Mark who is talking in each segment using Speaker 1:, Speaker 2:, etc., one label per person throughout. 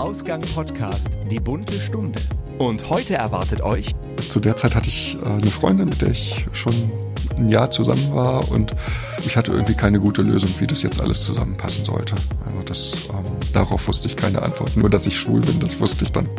Speaker 1: Ausgang Podcast, die bunte Stunde. Und heute erwartet euch.
Speaker 2: Zu der Zeit hatte ich äh, eine Freundin, mit der ich schon ein Jahr zusammen war und ich hatte irgendwie keine gute Lösung, wie das jetzt alles zusammenpassen sollte. Also das, ähm, darauf wusste ich keine Antwort. Nur, dass ich schwul bin, das wusste ich dann.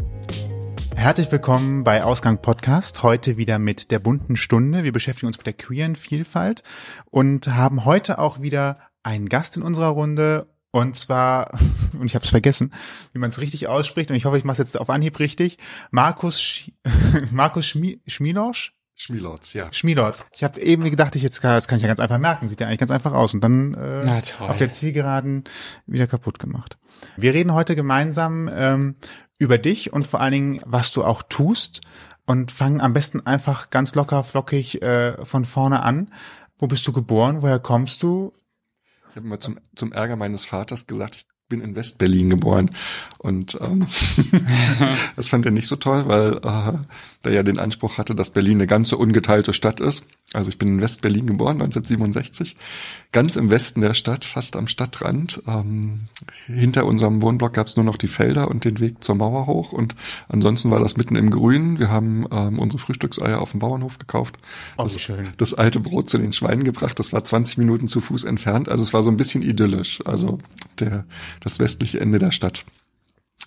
Speaker 3: Herzlich willkommen bei Ausgang Podcast. Heute wieder mit der bunten Stunde. Wir beschäftigen uns mit der queeren Vielfalt und haben heute auch wieder einen Gast in unserer Runde und zwar, und ich habe es vergessen, wie man es richtig ausspricht, und ich hoffe, ich mache es jetzt auf Anhieb richtig. Markus, Sch Markus Schmi Schmilosch?
Speaker 2: Schmilorz, ja.
Speaker 3: Schmilorz. Ich habe eben gedacht, ich jetzt das kann ich ja ganz einfach merken. Sieht ja eigentlich ganz einfach aus. Und dann äh, auf der Zielgeraden wieder kaputt gemacht. Wir reden heute gemeinsam ähm, über dich und vor allen Dingen, was du auch tust. Und fangen am besten einfach ganz locker, flockig äh, von vorne an. Wo bist du geboren? Woher kommst du?
Speaker 2: Ich habe mal zum, zum Ärger meines Vaters gesagt, ich bin in Westberlin geboren. Und ähm, das fand er nicht so toll, weil äh, der ja den Anspruch hatte, dass Berlin eine ganze ungeteilte Stadt ist. Also ich bin in Westberlin geboren, 1967, ganz im Westen der Stadt, fast am Stadtrand. Ähm, hinter unserem Wohnblock gab es nur noch die Felder und den Weg zur Mauer hoch. Und ansonsten war das mitten im Grünen. Wir haben ähm, unsere Frühstückseier auf dem Bauernhof gekauft.
Speaker 3: Oh,
Speaker 2: das,
Speaker 3: schön.
Speaker 2: das alte Brot zu den Schweinen gebracht. Das war 20 Minuten zu Fuß entfernt. Also es war so ein bisschen idyllisch. Also der, das westliche Ende der Stadt.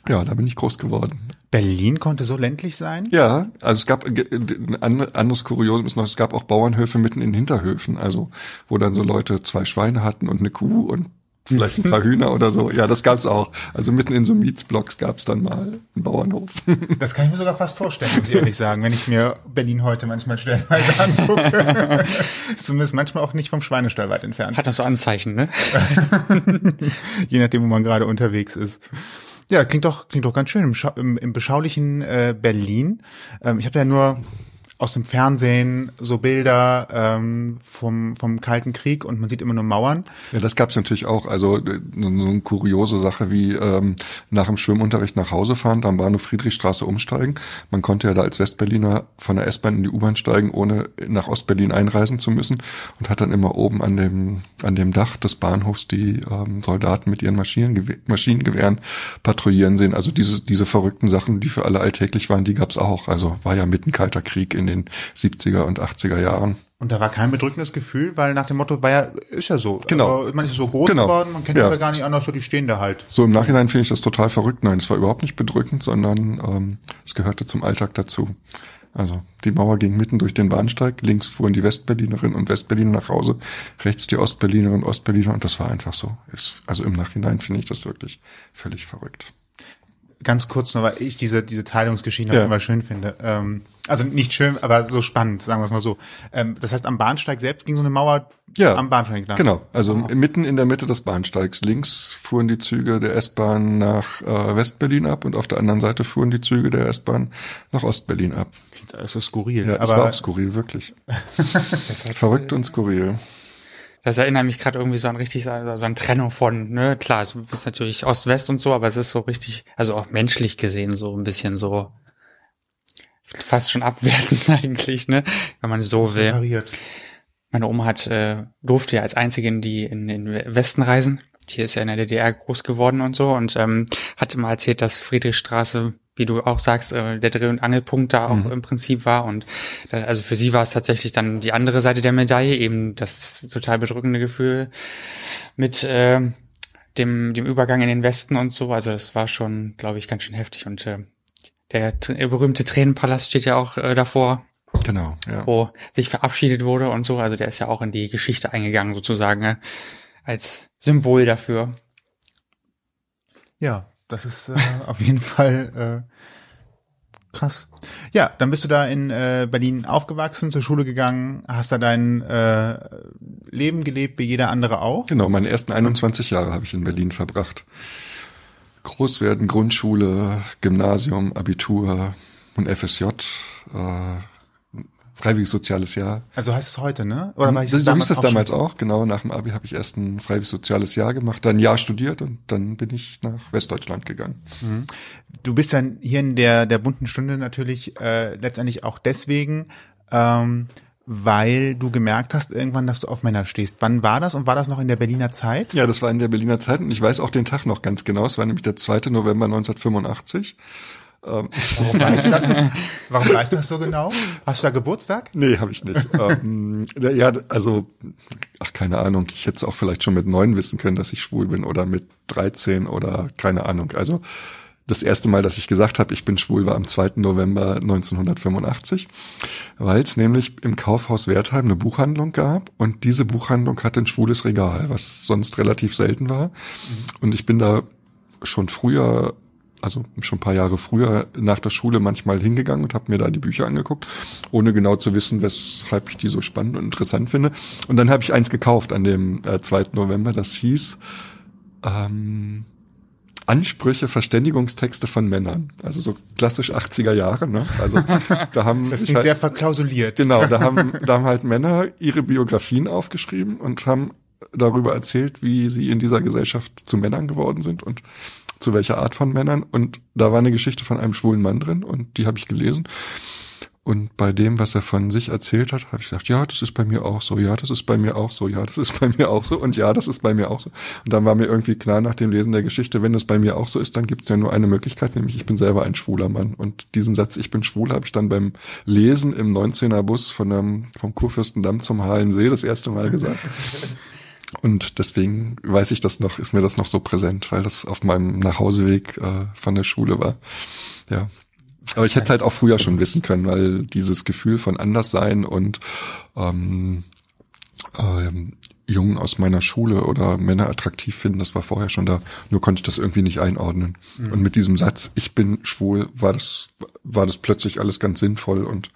Speaker 2: Ja, da bin ich groß geworden.
Speaker 3: Berlin konnte so ländlich sein?
Speaker 2: Ja, also es gab ein anderes Kuriosum ist noch, es gab auch Bauernhöfe mitten in Hinterhöfen, also wo dann so Leute zwei Schweine hatten und eine Kuh und vielleicht ein paar Hühner oder so. Ja, das gab's auch. Also mitten in so Mietsblocks gab's dann mal einen Bauernhof.
Speaker 3: Das kann ich mir sogar fast vorstellen, muss ich ehrlich sagen, wenn ich mir Berlin heute manchmal stellenweise angucke. ist zumindest manchmal auch nicht vom Schweinestall weit entfernt.
Speaker 4: Hat das so Anzeichen, ne?
Speaker 3: Je nachdem, wo man gerade unterwegs ist. Ja, klingt doch, klingt doch ganz schön im, im, im beschaulichen äh, Berlin. Ähm, ich habe ja nur aus dem Fernsehen so Bilder ähm, vom, vom Kalten Krieg und man sieht immer nur Mauern.
Speaker 2: Ja, das gab es natürlich auch. Also so eine kuriose Sache wie ähm, nach dem Schwimmunterricht nach Hause fahren, dann Bahnhof Friedrichstraße umsteigen. Man konnte ja da als Westberliner von der S-Bahn in die U-Bahn steigen, ohne nach Ostberlin einreisen zu müssen und hat dann immer oben an dem, an dem Dach des Bahnhofs die ähm, Soldaten mit ihren Maschinengewehr, Maschinengewehren patrouillieren sehen. Also diese, diese verrückten Sachen, die für alle alltäglich waren, die gab's auch. Also war ja mitten kalter Krieg in den 70er und 80er Jahren.
Speaker 3: Und da war kein bedrückendes Gefühl, weil nach dem Motto war ja, ist ja so.
Speaker 2: Genau.
Speaker 3: Also, man ist so groß
Speaker 2: genau.
Speaker 3: geworden, man kennt ja. ja gar nicht anders, so die stehen da halt.
Speaker 2: So im Nachhinein finde ich das total verrückt. Nein, es war überhaupt nicht bedrückend, sondern ähm, es gehörte zum Alltag dazu. Also die Mauer ging mitten durch den Bahnsteig, links fuhren die Westberlinerinnen und Westberliner nach Hause, rechts die Ostberlinerinnen und Ostberliner und das war einfach so. Ist, also im Nachhinein finde ich das wirklich völlig verrückt
Speaker 3: ganz kurz nur, weil ich diese, diese Teilungsgeschichten ja. immer schön finde. Ähm, also nicht schön, aber so spannend, sagen wir es mal so. Ähm, das heißt, am Bahnsteig selbst ging so eine Mauer
Speaker 2: ja,
Speaker 3: am Bahnsteig entlang.
Speaker 2: Genau, also oh. mitten in der Mitte des Bahnsteigs. Links fuhren die Züge der S-Bahn nach äh, Westberlin ab und auf der anderen Seite fuhren die Züge der S-Bahn nach Ostberlin ab.
Speaker 3: Klingt alles so skurril.
Speaker 2: Ja, das war auch skurril, wirklich. Verrückt und skurril.
Speaker 4: Das erinnert mich gerade irgendwie so an richtig so an Trennung von, ne, klar, es ist natürlich Ost-West und so, aber es ist so richtig, also auch menschlich gesehen so ein bisschen so fast schon abwertend eigentlich, ne, wenn man so will. Variiert. Meine Oma hat äh, durfte ja als einzige in die in den Westen reisen. Die ist ja in der DDR groß geworden und so und ähm, hat immer erzählt, dass Friedrichstraße wie du auch sagst, äh, der Dreh- und Angelpunkt da auch mhm. im Prinzip war. Und da, also für sie war es tatsächlich dann die andere Seite der Medaille, eben das total bedrückende Gefühl mit äh, dem, dem Übergang in den Westen und so. Also das war schon, glaube ich, ganz schön heftig. Und äh, der, der berühmte Tränenpalast steht ja auch äh, davor.
Speaker 2: Genau, ja.
Speaker 4: Wo sich verabschiedet wurde und so. Also der ist ja auch in die Geschichte eingegangen, sozusagen, äh, als Symbol dafür.
Speaker 3: Ja, das ist äh, auf jeden Fall äh, krass. Ja, dann bist du da in äh, Berlin aufgewachsen, zur Schule gegangen, hast da dein äh, Leben gelebt, wie jeder andere auch.
Speaker 2: Genau, meine ersten 21 Jahre habe ich in Berlin verbracht. Großwerden, Grundschule, Gymnasium, Abitur und FSJ. Äh, freiwilliges soziales Jahr.
Speaker 3: Also heißt es heute, ne? Oder
Speaker 2: war so hieß es damals auch, auch, genau. Nach dem Abi habe ich erst ein freiwilliges soziales Jahr gemacht, dann ein Jahr studiert und dann bin ich nach Westdeutschland gegangen.
Speaker 3: Mhm. Du bist dann hier in der, der bunten Stunde natürlich äh, letztendlich auch deswegen, ähm, weil du gemerkt hast irgendwann, dass du auf Männer stehst. Wann war das und war das noch in der Berliner Zeit?
Speaker 2: Ja, das war in der Berliner Zeit und ich weiß auch den Tag noch ganz genau. Es war nämlich der 2. November 1985.
Speaker 3: Ähm. Warum weißt du das? Warum weißt du das so genau? Hast du da Geburtstag?
Speaker 2: Nee, habe ich nicht. ähm, ja, also, ach, keine Ahnung. Ich hätte es auch vielleicht schon mit neun wissen können, dass ich schwul bin oder mit 13 oder keine Ahnung. Also das erste Mal, dass ich gesagt habe, ich bin schwul, war am 2. November 1985, weil es nämlich im Kaufhaus Wertheim eine Buchhandlung gab und diese Buchhandlung hatte ein schwules Regal, was sonst relativ selten war. Mhm. Und ich bin da schon früher also schon ein paar Jahre früher nach der Schule manchmal hingegangen und habe mir da die Bücher angeguckt, ohne genau zu wissen, weshalb ich die so spannend und interessant finde. Und dann habe ich eins gekauft an dem äh, 2. November, das hieß ähm, Ansprüche, Verständigungstexte von Männern. Also so klassisch 80er Jahre, ne? Also da haben
Speaker 3: das klingt halt, sehr verklausuliert.
Speaker 2: Genau, da haben da haben halt Männer ihre Biografien aufgeschrieben und haben darüber erzählt, wie sie in dieser Gesellschaft zu Männern geworden sind und zu welcher Art von Männern. Und da war eine Geschichte von einem schwulen Mann drin und die habe ich gelesen. Und bei dem, was er von sich erzählt hat, habe ich gedacht, ja, das ist bei mir auch so, ja, das ist bei mir auch so, ja, das ist bei mir auch so und ja, das ist bei mir auch so. Und dann war mir irgendwie klar nach dem Lesen der Geschichte, wenn das bei mir auch so ist, dann gibt es ja nur eine Möglichkeit, nämlich ich bin selber ein schwuler Mann. Und diesen Satz, ich bin schwul, habe ich dann beim Lesen im 19er Bus von einem, vom Kurfürstendamm zum Halensee das erste Mal gesagt. Und deswegen weiß ich das noch, ist mir das noch so präsent, weil das auf meinem Nachhauseweg äh, von der Schule war. Ja, aber ich hätte es halt auch früher schon wissen können, weil dieses Gefühl von Anderssein und ähm, ähm, Jungen aus meiner Schule oder Männer attraktiv finden, das war vorher schon da. Nur konnte ich das irgendwie nicht einordnen. Mhm. Und mit diesem Satz, ich bin schwul, war das, war das plötzlich alles ganz sinnvoll und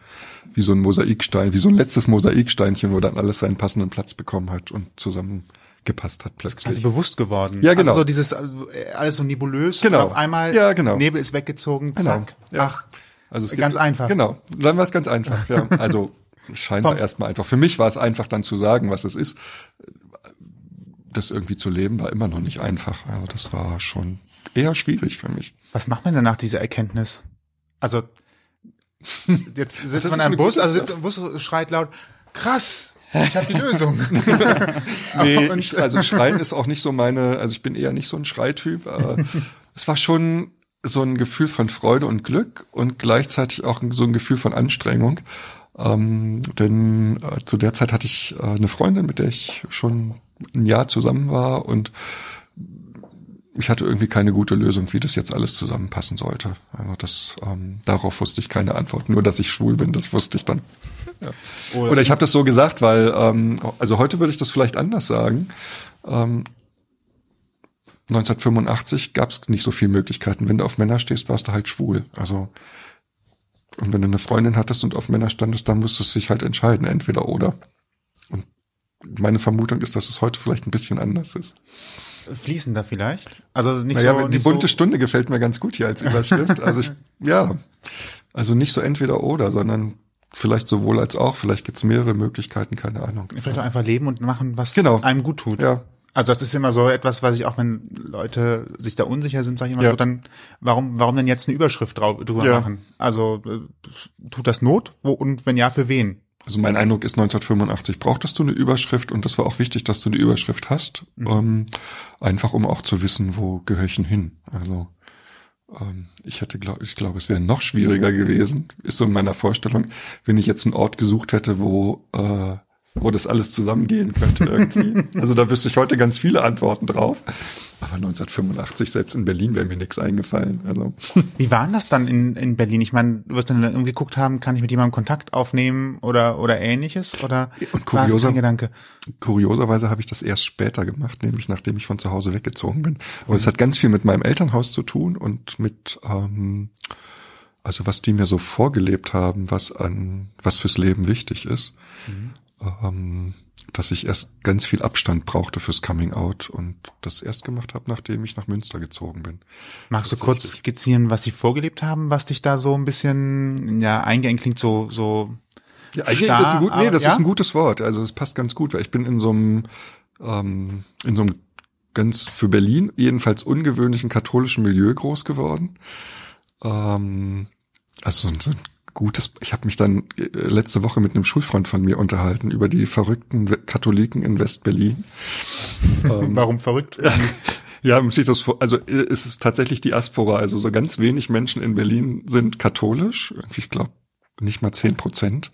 Speaker 2: wie so ein Mosaikstein, wie so ein letztes Mosaiksteinchen, wo dann alles seinen passenden Platz bekommen hat und zusammen gepasst hat plötzlich.
Speaker 3: Also bewusst geworden.
Speaker 2: Ja, genau.
Speaker 3: Also so dieses äh, alles so nebulös
Speaker 2: genau.
Speaker 3: auf einmal
Speaker 2: ja, genau.
Speaker 3: Nebel ist weggezogen,
Speaker 2: genau.
Speaker 3: zack.
Speaker 2: Ja.
Speaker 3: Ach,
Speaker 2: also es
Speaker 3: ganz
Speaker 2: gibt,
Speaker 3: einfach.
Speaker 2: Genau, dann war es ganz einfach. Ja. Also scheinbar erstmal einfach. Für mich war es einfach dann zu sagen, was es ist. Das irgendwie zu leben war immer noch nicht einfach. Also das war schon eher schwierig für mich.
Speaker 3: Was macht man denn nach dieser Erkenntnis? Also jetzt sitzt man einem Bus, also sitzt im Bus schreit laut, krass, ich habe die Lösung.
Speaker 2: nee, ich, also Schreien ist auch nicht so meine, also ich bin eher nicht so ein Schreityp. Aber es war schon so ein Gefühl von Freude und Glück und gleichzeitig auch so ein Gefühl von Anstrengung. Ähm, denn äh, zu der Zeit hatte ich äh, eine Freundin, mit der ich schon ein Jahr zusammen war und ich hatte irgendwie keine gute Lösung, wie das jetzt alles zusammenpassen sollte. Also das, ähm, darauf wusste ich keine Antwort. Nur, dass ich schwul bin, das wusste ich dann. Ja. Oh, Oder ich habe das so gesagt, weil, ähm, also heute würde ich das vielleicht anders sagen. Ähm, 1985 gab es nicht so viele Möglichkeiten. Wenn du auf Männer stehst, warst du halt schwul. Also und wenn du eine Freundin hattest und auf Männer standest, dann musstest du dich halt entscheiden, entweder oder. Und meine Vermutung ist, dass es heute vielleicht ein bisschen anders ist
Speaker 3: fließender vielleicht? Also nicht
Speaker 2: naja,
Speaker 3: so.
Speaker 2: Die
Speaker 3: nicht
Speaker 2: bunte
Speaker 3: so
Speaker 2: Stunde gefällt mir ganz gut hier als Überschrift. also ich, ja, also nicht so entweder oder, sondern vielleicht sowohl als auch. Vielleicht gibt's mehrere Möglichkeiten, keine Ahnung.
Speaker 3: Vielleicht auch einfach leben und machen, was
Speaker 2: genau.
Speaker 3: einem gut tut.
Speaker 2: Ja.
Speaker 3: Also das ist immer so etwas, was ich auch, wenn Leute sich da unsicher sind, sage ich immer
Speaker 2: Ja.
Speaker 3: so, dann warum, warum denn jetzt eine Überschrift drüber
Speaker 2: Ja.
Speaker 3: machen? Also äh, tut das Not? Wo, und wenn ja, für wen?
Speaker 2: Also mein Eindruck ist 1985 brauchtest du eine Überschrift und das war auch wichtig, dass du eine Überschrift hast, ähm, einfach um auch zu wissen, wo gehöre ich denn hin. Also ähm, ich hätte, glaub, ich glaube, es wäre noch schwieriger gewesen, ist so in meiner Vorstellung, wenn ich jetzt einen Ort gesucht hätte, wo äh, wo das alles zusammengehen könnte irgendwie. also da wüsste ich heute ganz viele Antworten drauf. Aber 1985 selbst in Berlin wäre mir nichts eingefallen. Also
Speaker 3: Wie war denn das dann in, in Berlin? Ich meine, du wirst dann irgendwie geguckt haben, kann ich mit jemandem Kontakt aufnehmen oder oder ähnliches? Oder
Speaker 2: Und
Speaker 3: war es
Speaker 2: kurioser-
Speaker 3: kein Gedanke?
Speaker 2: Kurioserweise habe ich das erst später gemacht, nämlich nachdem ich von zu Hause weggezogen bin. Aber es hat ganz viel mit meinem Elternhaus zu tun und mit, ähm, also was die mir so vorgelebt haben, was an, was fürs Leben wichtig ist. Ähm, dass ich erst ganz viel Abstand brauchte fürs Coming Out und das erst gemacht habe, nachdem ich nach Münster gezogen bin.
Speaker 3: Magst du kurz skizzieren, was sie vorgelebt haben, was dich da so ein bisschen ja eingeengt klingt, so so
Speaker 2: Ja,
Speaker 3: Starr,
Speaker 2: ist ein gut, nee, das
Speaker 3: ja?
Speaker 2: ist ein gutes Wort. Also das passt ganz gut, weil ich bin in so einem, ähm, in so einem ganz für Berlin jedenfalls ungewöhnlichen katholischen Milieu groß geworden. Ähm, also so ein, so ein gutes. Ich habe mich dann äh, letzte Woche mit einem Schulfreund von mir unterhalten über die verrückten Katholiken in West-Berlin.
Speaker 3: Ähm, Warum verrückt?
Speaker 2: Ja, man sieht das vor, also äh, es ist tatsächlich Diaspora, also so ganz wenig Menschen in Berlin sind katholisch, ich glaube nicht mal zehn Prozent,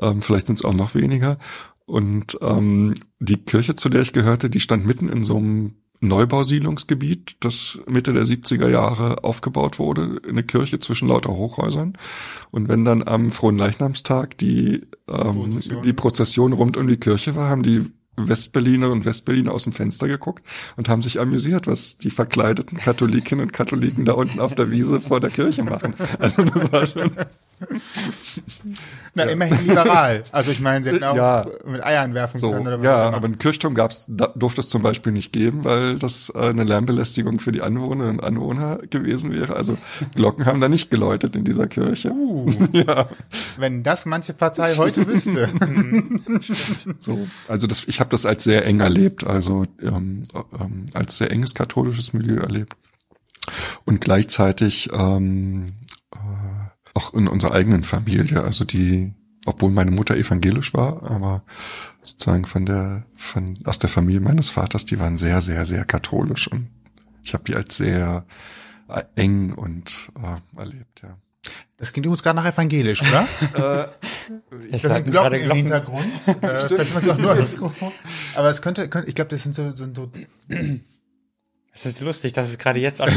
Speaker 2: ähm, vielleicht sind es auch noch weniger. Und ähm, die Kirche, zu der ich gehörte, die stand mitten in so einem Neubausiedlungsgebiet, das Mitte der 70er Jahre aufgebaut wurde, eine Kirche zwischen lauter Hochhäusern. Und wenn dann am frohen Leichnamstag die, ähm, Prozession. die Prozession rund um die Kirche war, haben die Westberliner und Westberliner aus dem Fenster geguckt und haben sich amüsiert, was die verkleideten Katholikinnen und Katholiken da unten auf der Wiese vor der Kirche machen. Also das war schon.
Speaker 3: Na, ja. immerhin liberal. Also ich meine, sie hätten auch ja. mit Eiern werfen
Speaker 2: so,
Speaker 3: können. Oder
Speaker 2: ja, aber einen Kirchturm gab's, da durfte es zum Beispiel nicht geben, weil das äh, eine Lärmbelästigung für die Anwohnerinnen und Anwohner gewesen wäre. Also Glocken haben da nicht geläutet in dieser Kirche.
Speaker 3: Uh, ja. Wenn das manche Partei heute wüsste.
Speaker 2: so, also das, ich habe das als sehr eng erlebt, also ähm, ähm, als sehr enges katholisches Milieu erlebt. Und gleichzeitig ähm, äh, auch in unserer eigenen Familie, also die, obwohl meine Mutter evangelisch war, aber sozusagen von der, von aus der Familie meines Vaters, die waren sehr, sehr, sehr katholisch und ich habe die als sehr äh, eng und äh, erlebt, ja.
Speaker 3: Das klingt übrigens gerade nach evangelisch, oder? äh,
Speaker 4: ich das sind Glocken, Glocken im
Speaker 3: Hintergrund. Äh, vielleicht man auch nur Aber es könnte, könnte ich glaube, das sind so, sind so
Speaker 4: es ist lustig, dass es gerade jetzt alles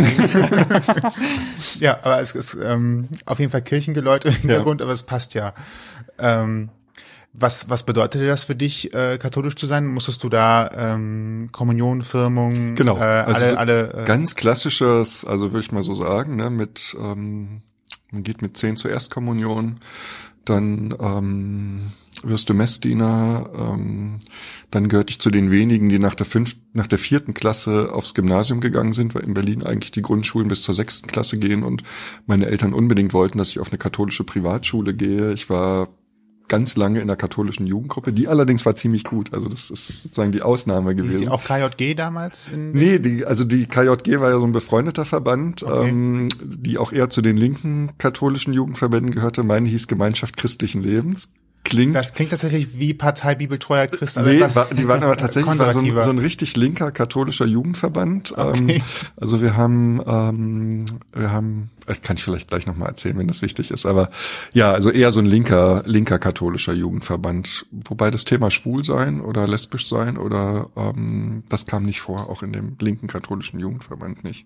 Speaker 3: Ja, aber es ist ähm, auf jeden Fall Kirchengeläute im Hintergrund, ja. aber es passt ja. Ähm, was, was bedeutete das für dich, äh, katholisch zu sein? Musstest du da ähm, Kommunion, Firmung,
Speaker 2: genau.
Speaker 3: äh, also alle, alle
Speaker 2: äh, ganz klassisches, also würde ich mal so sagen, ne, mit ähm, man geht mit zehn zur Erstkommunion, dann ähm, wirst du Messdiener, ähm, dann gehörte ich zu den wenigen, die nach der fünften, nach der vierten Klasse aufs Gymnasium gegangen sind, weil in Berlin eigentlich die Grundschulen bis zur sechsten Klasse gehen und meine Eltern unbedingt wollten, dass ich auf eine katholische Privatschule gehe. Ich war ganz lange in der katholischen Jugendgruppe. Die allerdings war ziemlich gut. Also das ist sozusagen die Ausnahme gewesen. Ist die
Speaker 3: auch KJG damals?
Speaker 2: In nee, die, also die KJG war ja so ein befreundeter Verband, okay. ähm, die auch eher zu den linken katholischen Jugendverbänden gehörte. Meine hieß Gemeinschaft christlichen Lebens
Speaker 3: klingt. Das klingt tatsächlich wie Partei Bibeltreuer Christen.
Speaker 2: Nee, war, die waren aber tatsächlich so ein, so ein, richtig linker katholischer Jugendverband. Okay. Ähm, also wir haben, ähm, wir haben, ich kann ich vielleicht gleich nochmal erzählen, wenn das wichtig ist, aber ja, also eher so ein linker, linker katholischer Jugendverband. Wobei das Thema schwul sein oder lesbisch sein oder ähm, das kam nicht vor, auch in dem linken katholischen Jugendverband nicht.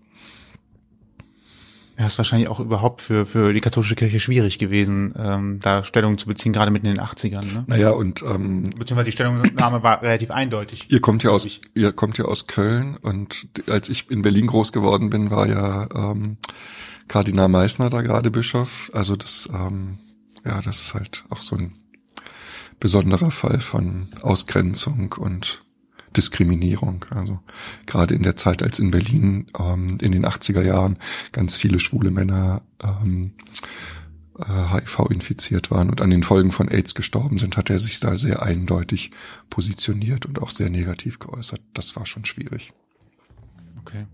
Speaker 3: Ja, ist wahrscheinlich auch überhaupt für, für die katholische Kirche schwierig gewesen, ähm, da Stellung zu beziehen, gerade mitten in den 80ern. Ne?
Speaker 2: Naja, und ähm,
Speaker 3: beziehungsweise die Stellungnahme war relativ eindeutig.
Speaker 2: Ihr kommt ja aus, ihr kommt ja aus Köln und als ich in Berlin groß geworden bin, war ja ähm, Kardinal Meissner da gerade Bischof. Also das, ähm, ja, das ist halt auch so ein besonderer Fall von Ausgrenzung und Diskriminierung. Also gerade in der Zeit, als in Berlin ähm, in den 80er Jahren ganz viele schwule Männer ähm, äh, HIV infiziert waren und an den Folgen von AIDS gestorben sind, hat er sich da sehr eindeutig positioniert und auch sehr negativ geäußert. Das war schon schwierig.
Speaker 3: Okay.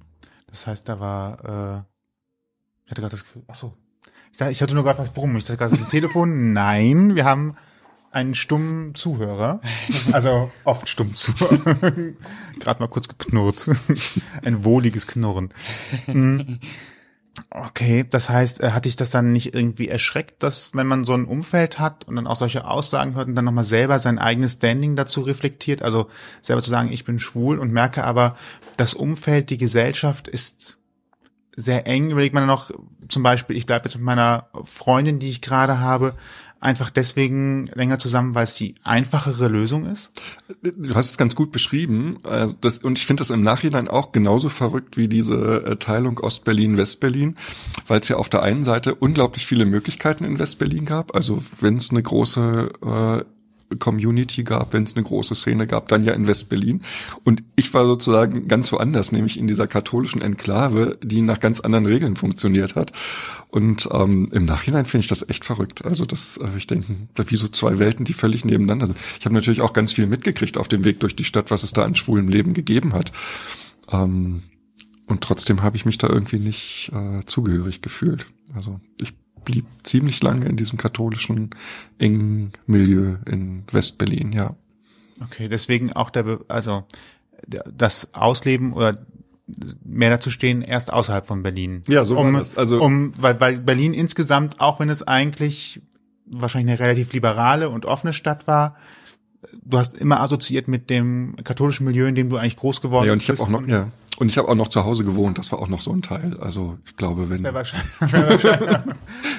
Speaker 3: Das heißt, da war, äh, ich hatte gerade das Gefühl, ach so. Ich, ich hatte nur gerade was brummen. Ich dachte gerade, das ist ein Telefon. Nein, wir haben einen stummen Zuhörer. Also oft stumm Zuhörer. Gerade mal kurz geknurrt. Ein wohliges Knurren. Hm. Okay, das heißt, äh, hatte ich das dann nicht irgendwie erschreckt, dass wenn man so ein Umfeld hat und dann auch solche Aussagen hört und dann nochmal selber sein eigenes Standing dazu reflektiert, also selber zu sagen, ich bin schwul und merke aber, das Umfeld, die Gesellschaft ist sehr eng, überlegt man noch zum Beispiel, ich bleibe jetzt mit meiner Freundin, die ich gerade habe, einfach deswegen länger zusammen, weil es die einfachere Lösung ist?
Speaker 2: Du hast es ganz gut beschrieben. Also das, und ich finde das im Nachhinein auch genauso verrückt wie diese äh, Teilung Ostberlin, Westberlin, weil es ja auf der einen Seite unglaublich viele Möglichkeiten in Westberlin gab. Also wenn es eine große äh, Community gab, wenn es eine große Szene gab, dann ja in West-Berlin. Und ich war sozusagen ganz woanders, nämlich in dieser katholischen Enklave, die nach ganz anderen Regeln funktioniert hat. Und ähm, im Nachhinein finde ich das echt verrückt. Also das, äh, ich denke, wie so zwei Welten, die völlig nebeneinander sind. Ich habe natürlich auch ganz viel mitgekriegt auf dem Weg durch die Stadt, was es da an schwulem Leben gegeben hat. Ähm, und trotzdem habe ich mich da irgendwie nicht äh, zugehörig gefühlt. Also ich blieb ziemlich lange in diesem katholischen engen Milieu in Westberlin, ja.
Speaker 3: Okay, deswegen auch der, Be also das Ausleben oder mehr dazu stehen erst außerhalb von Berlin.
Speaker 2: Ja, so war
Speaker 3: um,
Speaker 2: das. Also-
Speaker 3: um, weil, weil Berlin insgesamt, auch wenn es eigentlich wahrscheinlich eine relativ liberale und offene Stadt war, du hast immer assoziiert mit dem katholischen Milieu, in dem du eigentlich groß geworden
Speaker 2: Ja, und ich habe
Speaker 3: bist.
Speaker 2: auch noch, ja, und ich habe auch noch zu Hause gewohnt. Das war auch noch so ein Teil. Also ich glaube, wenn
Speaker 3: wäre wahrscheinlich, wär wahrscheinlich,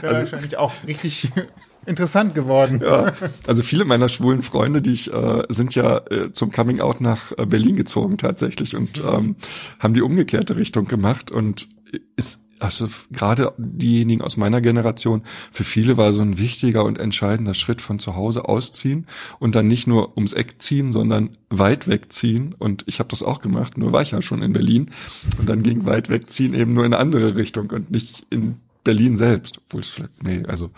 Speaker 3: wär wahrscheinlich auch richtig interessant geworden.
Speaker 2: Ja, also viele meiner schwulen Freunde, die ich äh, sind ja äh, zum Coming Out nach äh, Berlin gezogen tatsächlich und ähm, haben die umgekehrte Richtung gemacht und ist also gerade diejenigen aus meiner Generation, für viele war so ein wichtiger und entscheidender Schritt von zu Hause ausziehen und dann nicht nur ums Eck ziehen, sondern weit wegziehen. Und ich habe das auch gemacht, nur war ich ja schon in Berlin. Und dann ging weit wegziehen eben nur in eine andere Richtung und nicht in Berlin selbst. Obwohl es vielleicht, nee, also